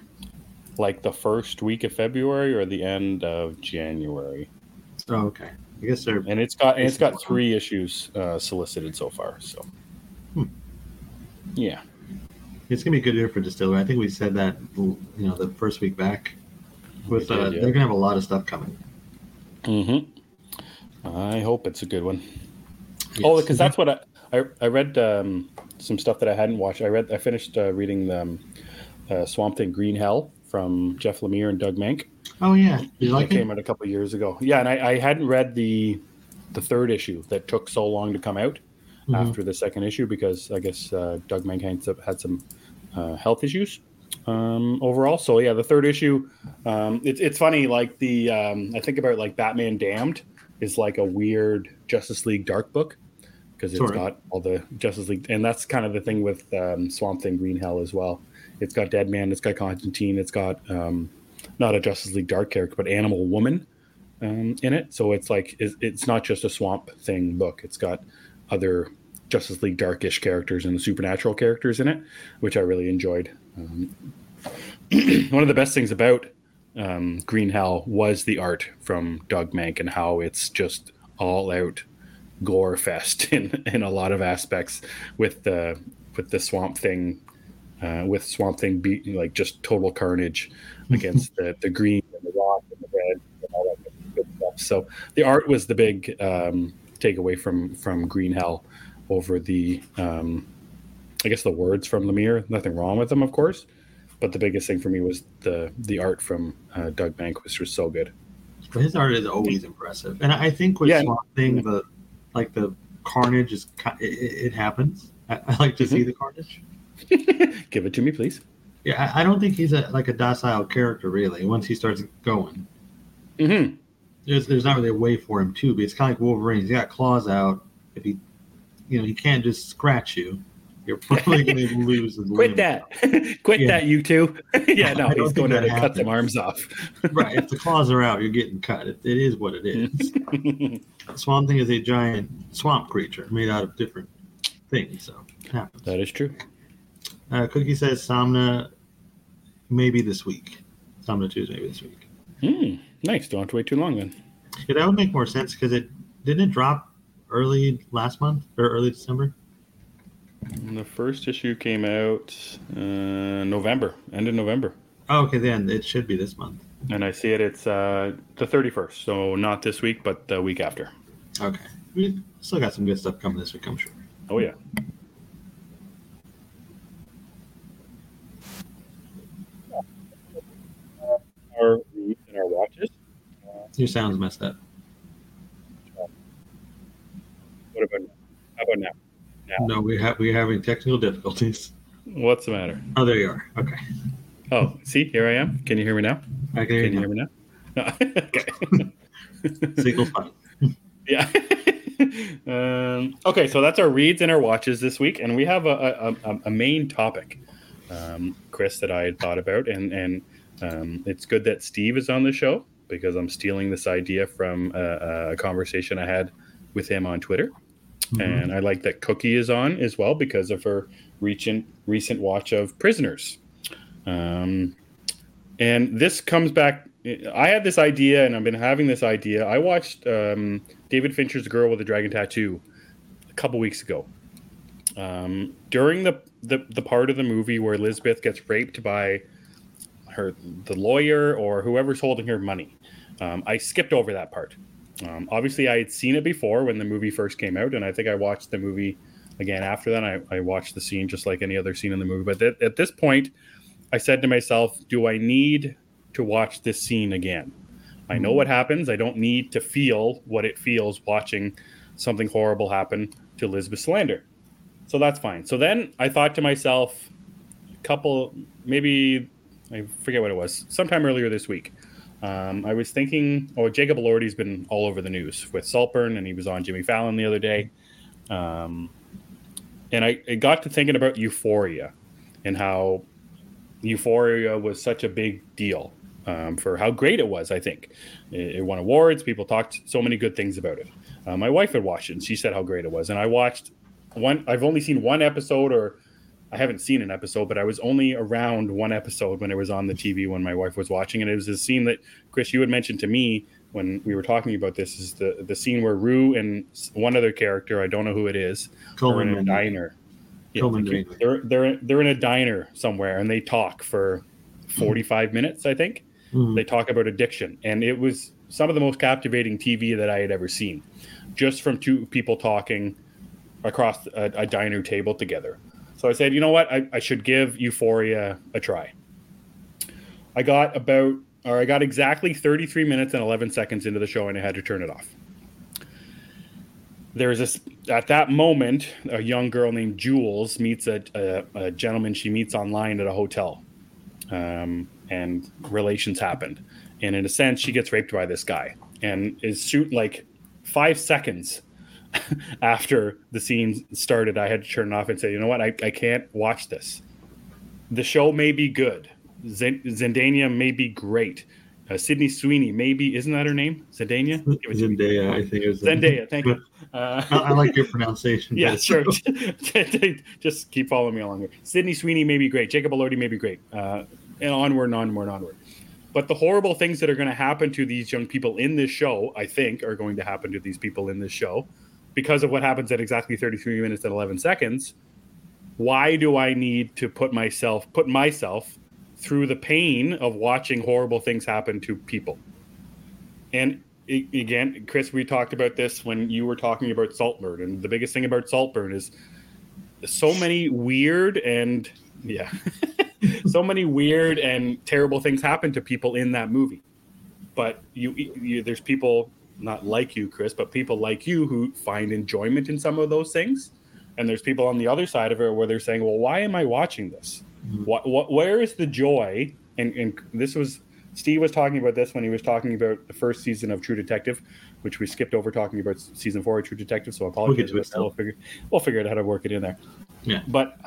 like the first week of February or the end of January, So, okay. I guess they're. and it's got and it's got three issues uh, solicited so far. So, Hmm. yeah, It's gonna be a good year for DSTLRY. I think we said that, you know, the first week back. With We did, uh, yeah. they're gonna have a lot of stuff coming. mm-hmm. I hope it's a good one. Oh, Yes. because that's what I I, I read um, some stuff that I hadn't watched. I read I finished uh, reading the um, uh, Swamp Thing Green Hell from Jeff Lemire and Doug Mahnke. Oh yeah, you like came it? out a couple years ago. Yeah, and I, I hadn't read the the third issue that took so long to come out Mhm. after the second issue because I guess uh, Doug Mahnke had some- had some uh, health issues um, overall. So yeah, the third issue, um, it's it's funny. Like the um, I think about like Batman Damned is like a weird Justice League dark book because it's Sort of. got all the Justice League, and that's kind of the thing with um, Swamp Thing Green Hell as well. It's got Deadman, it's got Constantine, it's got um, not a Justice League Dark character, but Animal Woman um, in it. So it's like it's, it's not just a Swamp Thing book. It's got other Justice League Darkish characters and the supernatural characters in it, which I really enjoyed. Um, one of the best things about um, Green Hell was the art from Doug Mahnke and how it's just all out gore fest in, in a lot of aspects with the with the Swamp Thing uh, with Swamp Thing be like just total carnage against the, the green and the rock and the red and all that good stuff. So the art was the big um, takeaway from from Green Hell over the um, I guess the words from Lemire. Nothing wrong with them, of course, but the biggest thing for me was the the art from uh, Doug which was so good. His art is always impressive, and I think with Yeah. Swamp Thing, the like the carnage is it, it happens. I, I like to Mm-hmm. see the carnage. Give it to me, please. Yeah, I, I don't think he's a like a docile character really. Once he starts going, hmm there's there's not really a way for him to be. It's kind of like Wolverine. He's got claws out. If he, you know, he can't just scratch you. You're probably going to lose. Quit that! Quit Yeah. that, you two! yeah, no, he's going and cut some arms off. right. If the claws are out, you're getting cut. It, it is what it is. Swamp Thing is a giant swamp creature made out of different things. So that is true. Uh, Cookie says Somna maybe this week. Somna 2 is maybe this week. Hmm, nice. Don't have to wait too long then. Yeah, that would make more sense because it didn't it drop early last month or early December. And the first issue came out uh, November, end of November, Oh, okay, then it should be this month. and I see it. It's uh, the thirty first, so not this week, but the week after. Okay, we still got some good stuff coming this week, I'm sure. Oh yeah. Our reads and our watches. Your sound's messed up. What about how about now? No, we have we're having technical difficulties. What's the matter? Oh, there you are. Okay, Oh, see, here I am. Can you hear me now? I can hear Can you you. hear me now? No. okay. now. Signal's fine. Yeah. um, okay, so that's our reads and our watches this week, and we have a, a, a, a main topic, um, Chris, that I had thought about, and and um, it's good that Steve is on the show because I'm stealing this idea from a, a conversation I had with him on Twitter, Mhm. and I like that Cookie is on as well because of her recent recent watch of Prisoners. Um, and this comes back. I had this idea, and I've been having this idea. I watched um, David Fincher's Girl with a Dragon Tattoo a couple weeks ago. Um, during the, the the part of the movie where Elizabeth gets raped by her the lawyer or whoever's holding her money, um, I skipped over that part. Um, obviously, I had seen it before when the movie first came out, and I think I watched the movie again after that. I, I watched the scene just like any other scene in the movie. But th- at this point, I said to myself, "Do I need to watch this scene again? I know what happens. I don't need to feel what it feels watching something horrible happen to Elizabeth Salander." So that's fine. So then I thought to myself, a couple maybe I forget what it was, sometime earlier this week. Um, I was thinking, oh, Jacob Elordi's been all over the news with Saltburn, and he was on Jimmy Fallon the other day. Um, and I, I got to thinking about Euphoria and how Euphoria was such a big deal um, for how great it was. I think it, it, won awards. People talked so many good things about it. Uh, my wife had watched it, and she said how great it was. And I watched one. I've only seen one episode, or I haven't seen an episode, but I was only around one episode when it was on the TV when my wife was watching, and it was a scene that Chris you had mentioned to me when we were talking about this is the the scene where Rue and one other character I don't know who it is are in a diner. Yeah, they're they're they're in a diner somewhere and they talk for 45 minutes I think. Mm-hmm. They talk about addiction and it was some of the most captivating TV that I had ever seen, just from two people talking across a, a diner table together. So I said, you know what, I, I should give Euphoria a try. I got about or I got exactly 33 minutes and 11 seconds into the show and I had to turn it off. There's this at that moment, a young girl named Jules meets a, a, a gentleman she meets online at a hotel, um, and relations happened. And in a sense, she gets raped by this guy, and is shoot like five seconds after the scene started. I had to turn it off and say, you know what, I, I can't watch this. The show may be good Zendaya may be great. Uh, Sydney Sweeney, maybe isn't that her name? Zendaya. Zendaya, I think it was Zendaya. Thank you. Uh, I like your pronunciation. yeah, sure. Just keep following me along here. Sydney Sweeney may be great. Jacob Elordi may be great. Uh, and onward, and onward, and onward. But the horrible things that are going to happen to these young people in this show, I think, are going to happen to these people in this show because of what happens at exactly 33 minutes and 11 seconds. Why do I need to put myself put myself through the pain of watching horrible things happen to people. And again, Chris, we talked about this when you were talking about Saltburn, and the biggest thing about Saltburn is so many weird and yeah, so many weird and terrible things happen to people in that movie. But you, you, there's people not like you, Chris, but people like you who find enjoyment in some of those things. And there's people on the other side of it where they're saying, "Well, why am I watching this?" Mm-hmm. What, what, where is the joy? And, and this was Steve was talking about this when he was talking about the first season of True Detective, which we skipped over talking about season four of True Detective. So I apologize. We'll, we'll figure we'll figure out how to work it in there. Yeah. But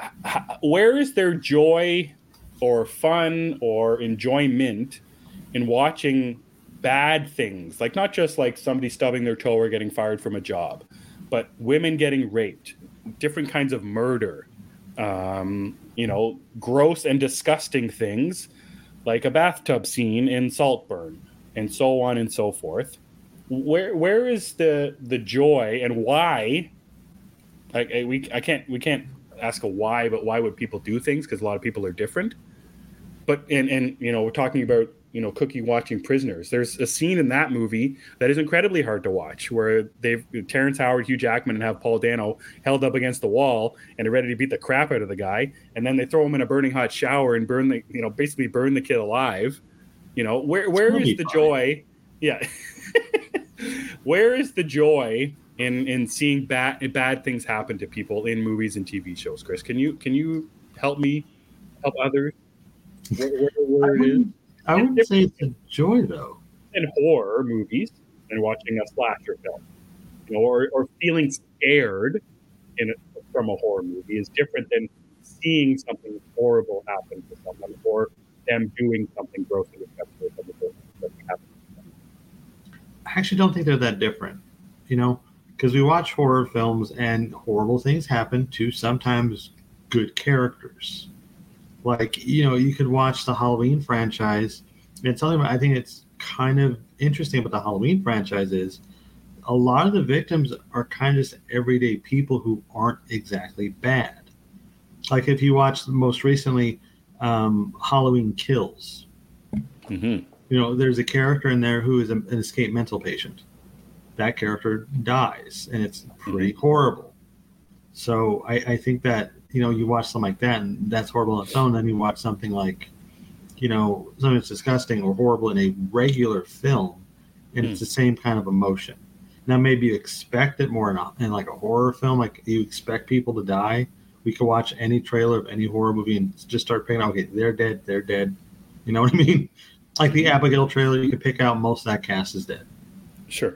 where is there joy or fun or enjoyment in watching bad things? Like not just like somebody stubbing their toe or getting fired from a job, but women getting raped, different kinds of murder, um, you know, gross and disgusting things like a bathtub scene in Saltburn and so on and so forth. Where where is the the joy and why? I, I we I can't we can't ask a why, but why would people do things? Because a lot of people are different. But and and you know we're talking about you know, cookie watching prisoners. There's a scene in that movie that is incredibly hard to watch where they've Terrence Howard, Hugh Jackman, and have Paul Dano held up against the wall and are ready to beat the crap out of the guy, and then they throw him in a burning hot shower and burn the, you know, basically burn the kid alive. You know, where where is the joy? Yeah, where is the joy in in seeing bad bad things happen to people in movies and TV shows? Chris, can you can you help me help others? Where, where, where it is? I wouldn't say it's a joy though. In horror movies and watching a slasher film, you know, or, or feeling scared in a, from a horror movie is different than seeing something horrible happen to someone or them doing something gross and disgusting. I actually don't think they're that different, you know, because we watch horror films and horrible things happen to sometimes good characters like you know you could watch the halloween franchise and something i think it's kind of interesting about the halloween franchise is a lot of the victims are kind of just everyday people who aren't exactly bad like if you watch most recently um, halloween kills mm-hmm. you know there's a character in there who is an escaped mental patient that character dies and it's pretty mm-hmm. horrible So I, I think that you know you watch something like that and that's horrible on its own. Then you watch something like you know something that's disgusting or horrible in a regular film, and it's hmm. the same kind of emotion. Now maybe you expect it more in, a, in like a horror film, like you expect people to die. We could watch any trailer of any horror movie and just start picking out, okay, they're dead, they're dead. You know what I mean? Like the hmm. Abigail trailer, you could pick out most of that cast is dead. Sure.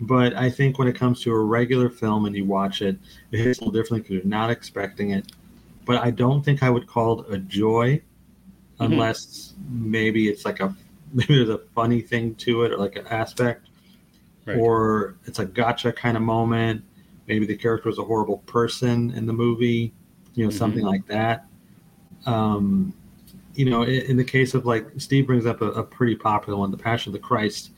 But I think when it comes to a regular film and you watch it, it hits a little differently because you're not expecting it. But I don't think I would call it a joy unless maybe it's like a maybe there's a funny thing to it or like an aspect Right. or it's a gotcha kind of moment. Maybe the character was a horrible person in the movie, you know, something like that. Um, you know, in, in the case of like Steve brings up a, a pretty popular one, The Passion of the Christ.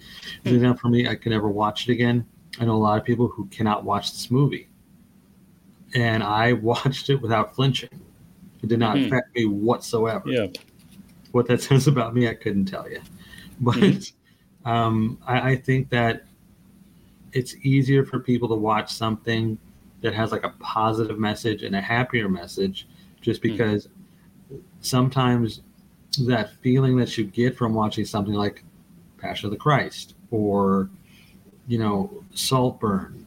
Is an example for me. I can never watch it again. I know a lot of people who cannot watch this movie, and I watched it without flinching. It did not Hmm. affect me whatsoever Yeah. what that says about me, I couldn't tell you. But Mhm. um, I, I think that it's easier for people to watch something that has like a positive message and a happier message, just Mhm. because sometimes that feeling that you get from watching something like Passion of the Christ or you know Saltburn,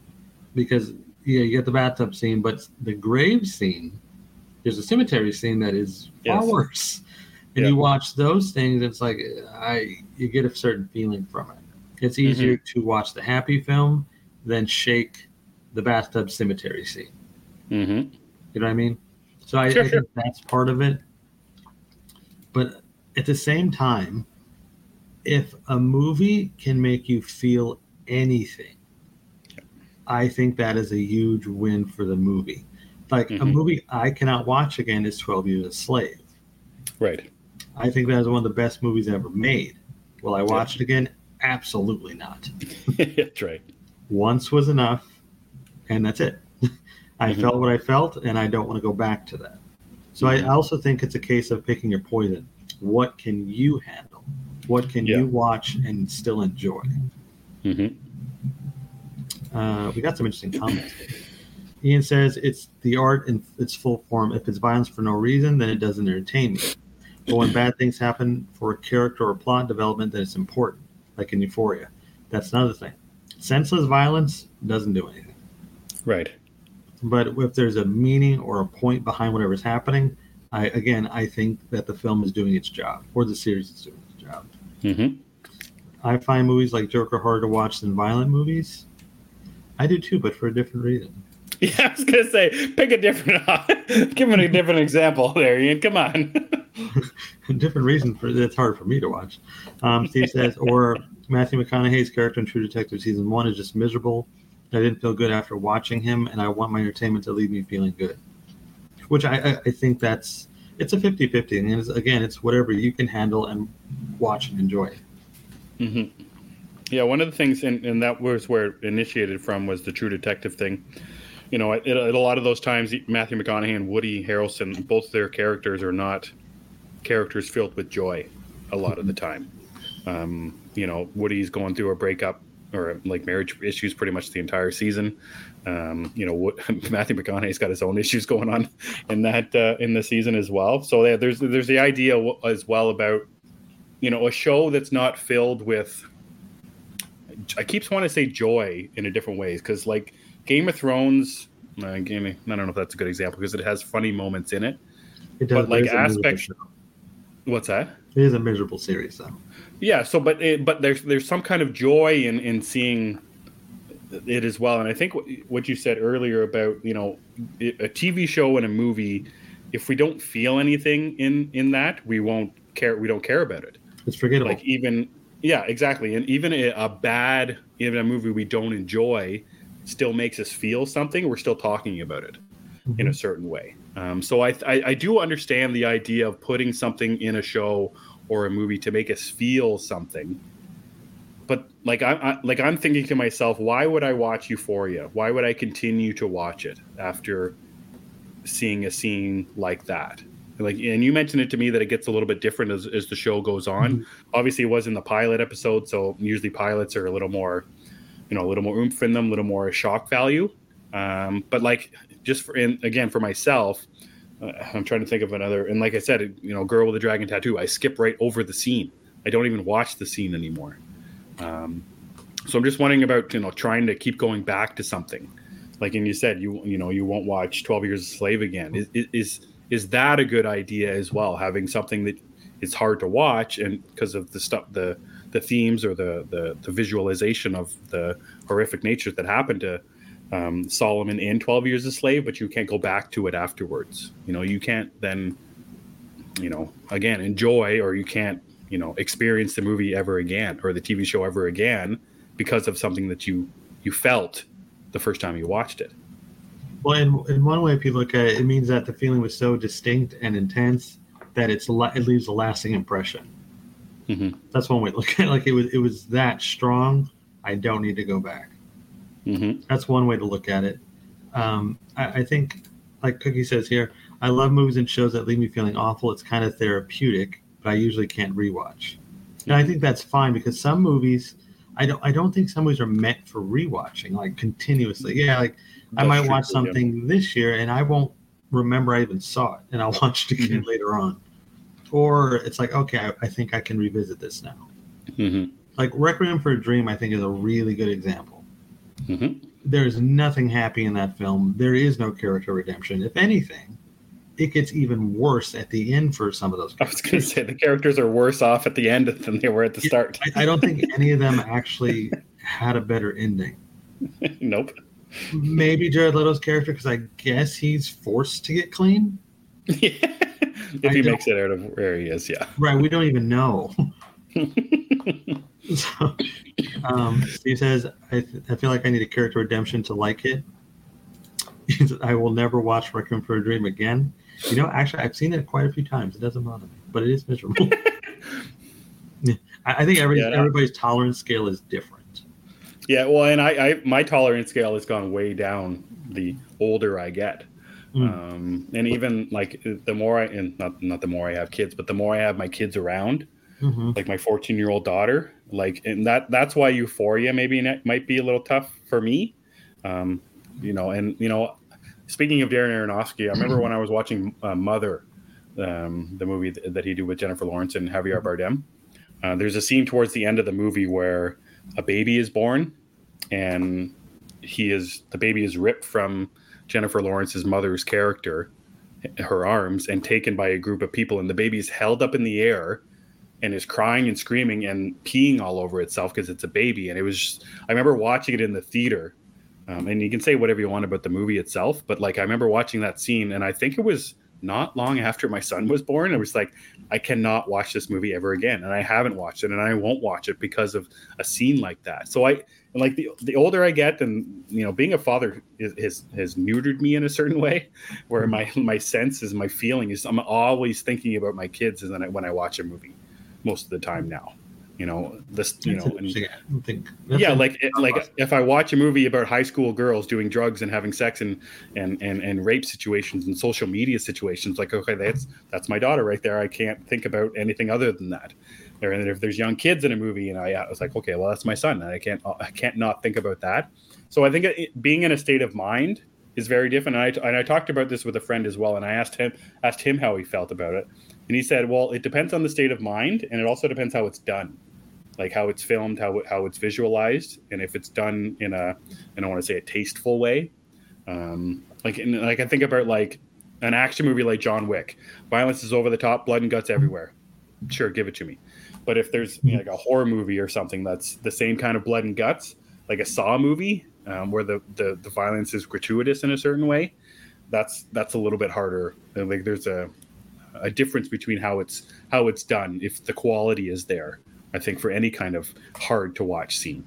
because yeah, you get the bathtub scene, but the grave scene, there's a cemetery scene that is far Yes. worse. And Yeah. you watch those things, it's like I you get a certain feeling from it. It's easier to watch the happy film than shake the bathtub cemetery scene. Mm-hmm. You know what I mean? So I, Sure, I sure. think that's part of it. But at the same time, if a movie can make you feel anything, I think that is a huge win for the movie. Like a Mhm. movie I cannot watch again is 12 Years a Slave. Right. I think that is one of the best movies ever made. Will I watch it again? Absolutely not. That's right. Once was enough, and that's it. I Mhm. felt what I felt, and I don't want to go back to that. So. I also think it's a case of picking your poison. What can you handle? What can Yeah. you watch and still enjoy? Mm-hmm. Uh, we got some interesting comments. Ian says it's the art in its full form. If it's violence for no reason, then it doesn't entertain me. But when bad things happen for a character or plot development, then it's important, like in Euphoria. That's another thing. Senseless violence doesn't do anything. Right. But if there's a meaning or a point behind whatever's happening, I again I think that the film is doing its job, or the series is doing its job. Mm-hmm. I find movies like Joker harder to watch than violent movies. I do too, but for a different reason. Yeah, I was gonna say, pick a different, give me a different example there, Ian. Come on. Different reason for that's hard for me to watch. Um, Steve says, or Matthew McConaughey's character in True Detective season one is just miserable. I didn't feel good after watching him, and I want my entertainment to leave me feeling good. Which I, I, think that's it's a 50-50. and it's, again, it's whatever you can handle and watch and enjoy. hmm Yeah, one of the things, and, and that was where it initiated from, was the True Detective thing. You know, it, it, a lot of those times, Matthew McConaughey and Woody Harrelson, both their characters are not characters filled with joy. A lot of the time, um, you know, Woody's going through a breakup or like marriage issues pretty much the entire season. Um, you know, what, Matthew McConaughey's got his own issues going on in that uh, in the season as well. So yeah, there's there's the idea as well about you know a show that's not filled with I keep wanting to say joy in a different ways because like Game of Thrones, uh, Game, I don't know if that's a good example because it has funny moments in it. It does But, like, aspects- What's that? It is a miserable series, though. Yeah. So, but it, but there's there's some kind of joy in in seeing it as well. And I think what- what you said earlier about you know a TV show and a movie, if we don't feel anything in in that, we won't care. We don't care about it. It's forgettable. like even yeah exactly and even a, bad even a movie we don't enjoy still makes us feel something we're still talking about it in a certain way um, so I, I i do understand the idea of putting something in a show or a movie to make us feel something. But like I, I like i'm thinking to myself why would i watch euphoria? Why would i continue to watch it after seeing a scene like that? Like and you mentioned it to me that it gets a little bit different as, as the show goes on. Obviously it was in the pilot episode so usually pilots are a little more you know a little more oomph in them a little more shock value. Um, but like just for in again for myself, I'm trying to think of another. And like I said, you know, Girl with the Dragon Tattoo, I skip right over the scene. I don't even watch the scene anymore. Um, so I'm just wondering about you know trying to keep going back to something. Like and you said, you you know you won't watch Twelve Years a Slave again. Is is is that a good idea as well? Having something that is hard to watch and because of the stuff the the themes or the, the the visualization of the horrific nature that happened to um, Solomon in 12 Years a Slave, but you can't go back to it afterwards. You know, you can't then, you know, again, enjoy or you can't, you know, experience the movie ever again or the TV show ever again because of something that you you felt the first time you watched it. Well, in, in one way, people look at it, it means that the feeling was so distinct and intense that it's it leaves a lasting impression. Mm-hmm. That's one way to look at it. Like it was it was that strong. I don't need to go back. Mm-hmm. That's one way to look at it. Um, I, I, think, like Cookie says here, I love movies and shows that leave me feeling awful. It's kind of therapeutic, but I usually can't rewatch. And I think that's fine because some movies, I don't, I don't think some movies are meant for rewatching like continuously. Yeah, like that's I might watch something yeah. this year and I won't remember I even saw it, and I'll watch it again mm-hmm. later on. Or it's like, okay, I, I think I can revisit this now. Mm-hmm. Like Requiem for a Dream, I think is a really good example Mm-hmm. There's nothing happy in that film. There is no character redemption. If anything, it gets even worse at the end for some of those. Characters. I was going to say the characters are worse off at the end than they were at the yeah, start. I, I don't think any of them actually had a better ending. nope. Maybe Jared Leto's character, because I guess he's forced to get clean. Yeah. if I he makes it out of where he is, yeah. Right. We don't even know. so, um, Steve says, I, th- I feel like I need a character redemption to like it. I will never watch Requiem for a Dream again. You know, actually, I've seen it quite a few times. It doesn't bother me, but it is miserable. I, I, think every, yeah, everybody's tolerance scale is different. Yeah, well, and I, I, my tolerance scale has gone way down the older I get. Mm. Um, and even like the more I, and not not the more I have kids, but the more I have my kids around, mm-hmm. like my 14 year old daughter, like and that that's why euphoria maybe might be a little tough for me. Um, you know and you know speaking of darren aronofsky i remember when i was watching uh, mother um, the movie that he did with jennifer lawrence and javier bardem. Uh, there's a scene towards the end of the movie where a baby is born and he is the baby is ripped from jennifer lawrence's mother's character her arms and taken by a group of people and the baby is held up in the air and is crying and screaming and peeing all over itself because it's a baby. And it was, just, I remember watching it in the theater. Um, and you can say whatever you want about the movie itself, but like I remember watching that scene, and I think it was not long after my son was born. It was like, I cannot watch this movie ever again, and I haven't watched it, and I won't watch it because of a scene like that. So I, and like the the older I get, and you know, being a father is, has has neutered me in a certain way, where my my senses, my feeling is, I'm always thinking about my kids, and then when I watch a movie most of the time now. You know, this, you know, and, think yeah, like like if I watch a movie about high school girls doing drugs and having sex and and and, and rape situations and social media situations, like okay, that's that's my daughter right there. I can't think about anything other than that. And if there's young kids in a movie, and I, I was like, okay, well, that's my son, and I can't I can't not think about that. So I think uh, it, being in a state of mind is very different. And I, and I talked about this with a friend as well, and I asked him asked him how he felt about it, and he said, well, it depends on the state of mind, and it also depends how it's done, like how it's filmed, how how it's visualized, and if it's done in a I don't want to say a tasteful way. Um, like in, like I think about like an action movie like John Wick, violence is over the top, blood and guts everywhere. Sure, give it to me. But if there's you know, like a horror movie or something that's the same kind of blood and guts, like a Saw movie, um, where the, the the violence is gratuitous in a certain way, that's that's a little bit harder. Like there's a a difference between how it's how it's done if the quality is there. I think for any kind of hard to watch scene.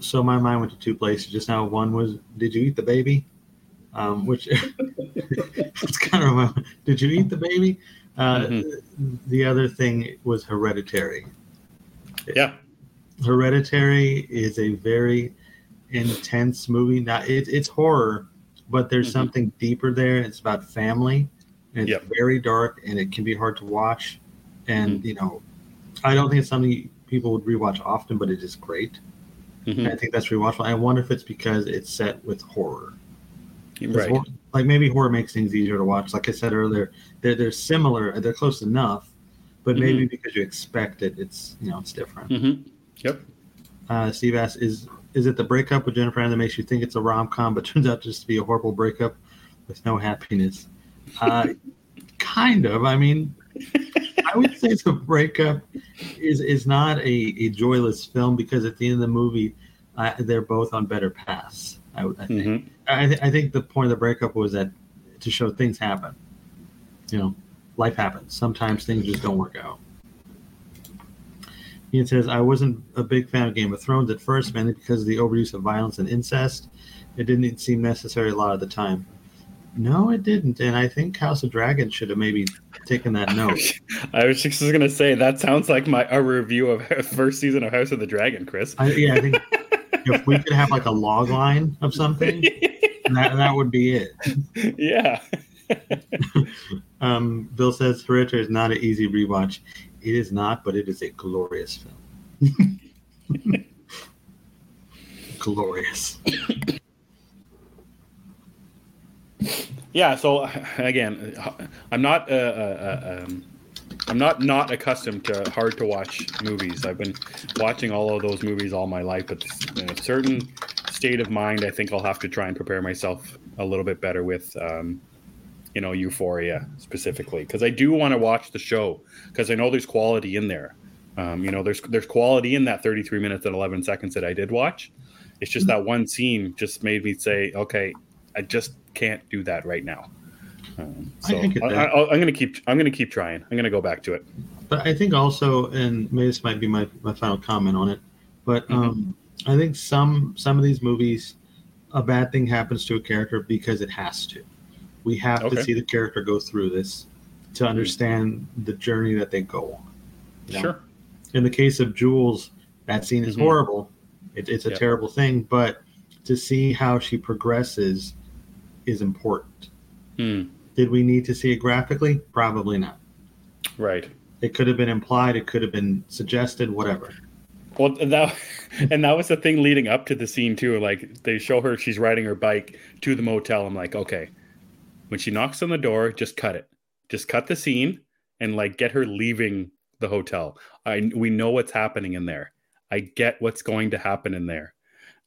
So my mind went to two places just now. One was, did you eat the baby? Um, which it's kind of a, did you eat the baby? Uh, mm-hmm. The other thing was Hereditary. Yeah, Hereditary is a very intense movie. Now it, it's horror, but there's mm-hmm. something deeper there. It's about family. And it's yep. very dark and it can be hard to watch. And mm-hmm. you know, I don't think it's something people would rewatch often, but it is great. Mhm. I think that's rewatchable. I wonder if it's because it's set with horror. Right. hor- like maybe horror makes things easier to watch. Like I said earlier, they're they're similar, they're close enough, but maybe because you expect it, it's you know it's different. hmm Yep. Uh, Steve asks, "Is is it the breakup with Jennifer Aniston that makes you think it's a rom com, but turns out just to be a horrible breakup with no happiness?" Uh, kind of. I mean, I would say the breakup is is not a, a joyless film because at the end of the movie, uh, they're both on better paths. I, I think. hmm I, th- I think the point of the breakup was that to show things happen. You know, life happens. Sometimes things just don't work out. Ian says, I wasn't a big fan of Game of Thrones at first, mainly because of the overuse of violence and incest. It didn't seem necessary a lot of the time. No, it didn't. And I think House of Dragons should have maybe taken that note. I was just gonna say that sounds like my a review of first season of House of the Dragon, Chris. I, yeah, I think if we could have like a log line of something, that, that would be it. yeah. Um, Bill says Hereditary is not an easy rewatch. It is not, but it is a glorious film. glorious. Yeah. So again, I'm not uh, uh, uh, um, I'm not not accustomed to hard to watch movies. I've been watching all of those movies all my life, but in a certain state of mind, I think I'll have to try and prepare myself a little bit better with. Um, you know, Euphoria specifically, because I do want to watch the show because I know there's quality in there. Um, you know, there's there's quality in that 33 minutes and 11 seconds that I did watch. It's just that one scene just made me say, okay, I just can't do that right now. Um, I so I. I, am gonna keep I'm gonna keep trying. I'm gonna go back to it. But I think also, and maybe this might be my, my final comment on it, but um, I think some some of these movies, a bad thing happens to a character because it has to. We have Okay. to see the character go through this to understand the journey that they go on. you know? Sure. in the case of Jules, that scene is Mhm. horrible. It, it's a Yep. terrible thing, but to see how she progresses is important. Hmm. Did we need to see it graphically? Probably not. Right. It could have been implied. It could have been suggested. Whatever. Well, and that and that was the thing leading up to the scene too. Like they show her she's riding her bike to the motel. I'm like, okay, when she knocks on the door, just cut it. Just cut the scene and like get her leaving the hotel. I we know what's happening in there. I get what's going to happen in there.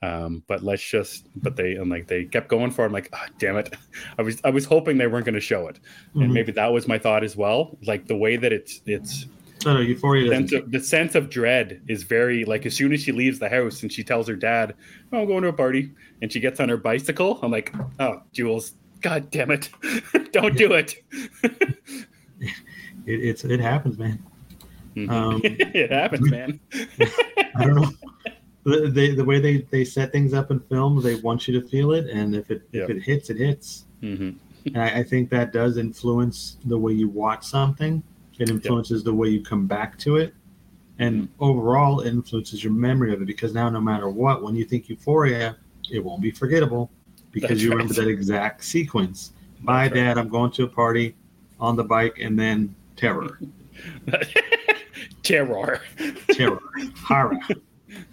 Um, but let's just but they and like they kept going for it. I'm like, oh, damn it. I was I was hoping they weren't going to show it. And Mhm. maybe that was my thought as well. Like the way that it's it's no, Euphoria doesn't. sense of, the sense of dread is very like as soon as she leaves the house and she tells her dad, "Oh, I'm going to a party," and she gets on her bicycle. I'm like, "Oh, Jules, God damn it, don't do it." It, it's it happens, man. Um, it happens, man. I don't know. The, they, the way they, they set things up in film, they want you to feel it, and if it Yeah. if it hits, it hits. hmm And I, I think that does influence the way you watch something. It influences the way you come back to it. And Mm-hmm. overall, it influences your memory of it because now, no matter what, when you think euphoria, it won't be forgettable because That's you right. remember that exact sequence. Bye, That's right. Dad. I'm going to a party on the bike, and then terror, Terror. terror, horror.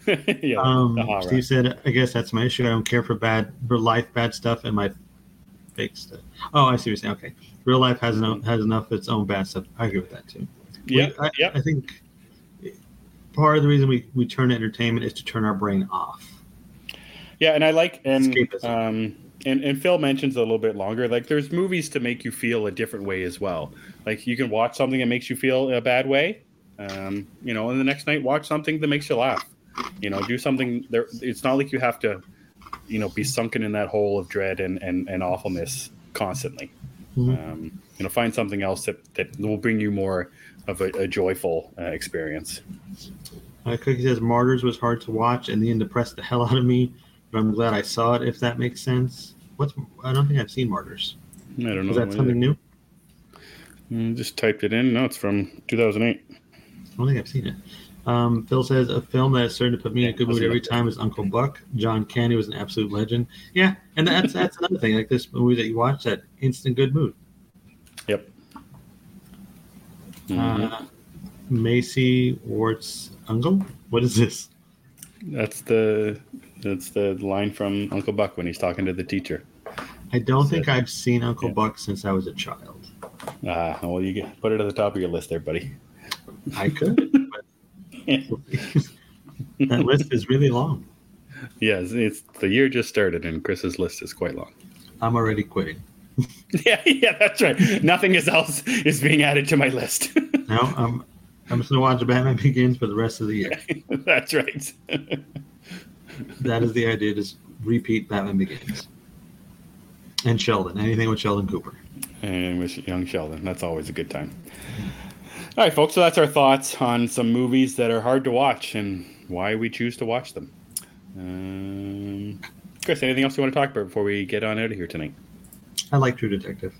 yeah, Um. Steve said, "I guess that's my issue. I don't care for bad, for life bad stuff, and my fake stuff." Oh, I see what you're saying. Okay, real life has enough has enough of its own bad stuff. I agree with that too. yeah, I, yeah. I think part of the reason we, we turn to entertainment is to turn our brain off. Yeah, and I like and Escapism. um and and Phil mentions a little bit longer. Like there's movies to make you feel a different way as well. Like you can watch something that makes you feel a bad way, um, you know, and the next night watch something that makes you laugh. You know, do something there. It's not like you have to, you know, be sunken in that hole of dread and and, and awfulness constantly. Mhm. Um, you know, find something else that that will bring you more of a, a joyful uh, experience. Uh, Cookie says Martyrs was hard to watch and then depressed the hell out of me, but I'm glad I saw it. If that makes sense. What's I don't think I've seen Martyrs. I don't know. Is that something new? Mm, Just typed it in. No, it's from 2008. I don't think I've seen it. Um, Phil says a film that is certain to put me in a good mood every time is Uncle Buck. John Candy was an absolute legend. Yeah, and that's that's another thing. Like this movie that you watch, that instant good mood. Yep. Mhm. Uh, Macy Warts uncle. What is this? That's the that's the line from Uncle Buck when he's talking to the teacher. I don't think I've seen Uncle Buck since I was a child. Ah, well, you get, put it at the top of your list there, buddy. I could, that list is really long. Yes, it's the year just started, and Chris's list is quite long. I'm already quitting. Yeah, yeah, that's right. Nothing else is being added to my list. Now I'm I'm just gonna watch Batman Begins for the rest of the year. that's right. That is the idea. Just repeat Batman Begins. And Sheldon. Anything with Sheldon Cooper. and with young Sheldon. That's always a good time. All right, folks. So that's our thoughts on some movies that are hard to watch and why we choose to watch them. Um, Chris, anything else you want to talk about before we get on out of here tonight? I like True Detective.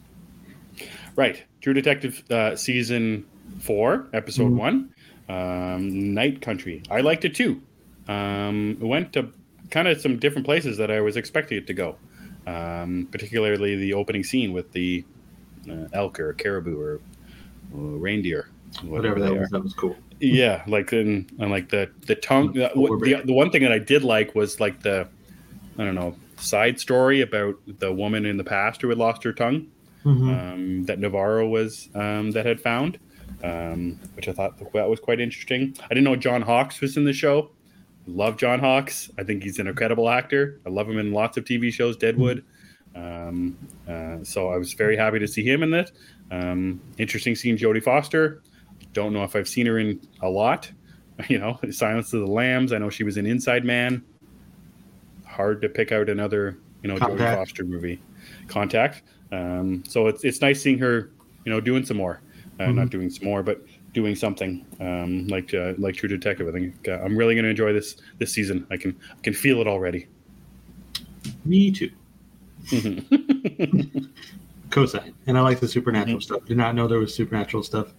Right, True Detective uh, season four, episode Mhm. one, um, Night Country. I liked it too. Um, it went to kind of some different places that I was expecting it to go. Um, particularly the opening scene with the uh, elk or caribou or, or reindeer, Whatever they that was, that was cool. Yeah, like in and like the the tongue. The, the, the one thing that I did like was like the I don't know side story about the woman in the past who had lost her tongue Mhm. um, that Navarro was um, that had found, um, which I thought that was quite interesting. I didn't know John Hawkes was in the show. Love John Hawkes. I think he's an incredible actor. I love him in lots of TV shows. Deadwood. Um, uh, so I was very happy to see him in that. Um, interesting seeing Jodie Foster. Don't know if I've seen her in a lot. You know, Silence of the Lambs. I know she was in Inside Man. Hard to pick out another, you know, Jodie Foster movie. Contact. Um, so it's it's nice seeing her, you know, doing some more. Uh, Mhm. Not doing some more, but doing something um, like uh, like True Detective. I think uh, I'm really going to enjoy this this season. I can I can feel it already. Me too. Cosine. And I like the supernatural Mhm. stuff. Did not know there was supernatural stuff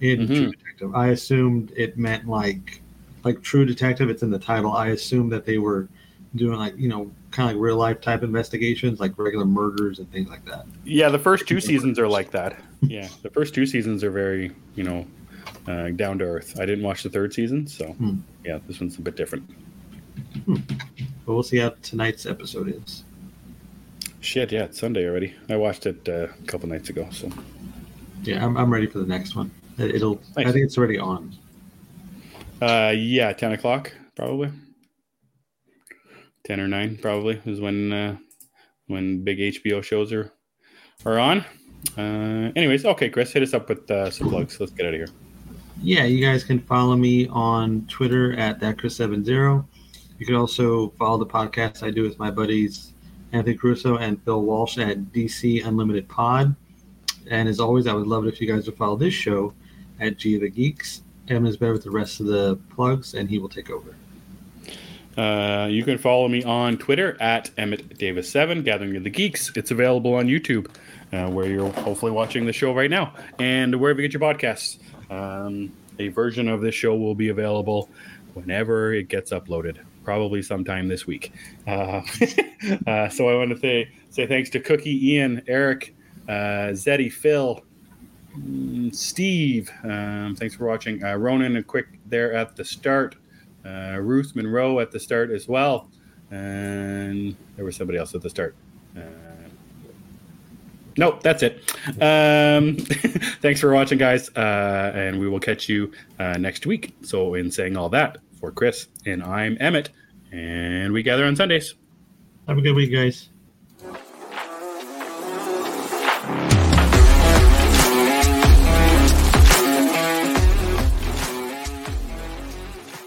in Mhm. True Detective. I assumed it meant like like True Detective, it's in the title. I assumed that they were doing like, you know, kind of like real life type investigations, like regular murders and things like that. Yeah, the first two seasons are like that. Yeah, the first two seasons are very, you know, uh, down to earth. I didn't watch the third season, so Hmm. yeah, this one's a bit different. But we'll see how tonight's episode is. Shit, yeah, it's Sunday already. I watched it uh, a couple nights ago, so Yeah, I'm, I'm ready for the next one. It- It'll. I think it's already on. uh, yeah, ten o'clock probably. Ten or nine probably is when uh, when big HBO shows are are on. Uh, anyways, okay, Chris, hit us up with uh, some plugs. Let's get out of here. Yeah, you guys can follow me on Twitter at thatchris70. You can also follow the podcast I do with my buddies Anthony Crusoe and Phil Walsh at DC Unlimited Pod. And as always, I would love it if you guys would follow this show at G of the Geeks. Evan is better with the rest of the plugs, and he will take over. Uh, you can follow me on Twitter at Emmet Davis Seven, Gathering of the Geeks. It's available on YouTube, uh, where you're hopefully watching the show right now, and wherever you get your podcasts. Um, a version of this show will be available whenever it gets uploaded, probably sometime this week. Uh, uh, so I want to say say thanks to Cookie, Ian, Eric, uh, Zeddy, Phil, mm, Steve. Um, thanks for watching. Uh, Ronan, a quick there at the start uh, Ruth Monroe at the start as well, and there was somebody else at the start. Nope, that's it. Um, thanks for watching, guys, uh, and we will catch you uh, next week. So, in saying all that, for Chris and I'm Emmet, and we gather on Sundays. Have a good week, guys.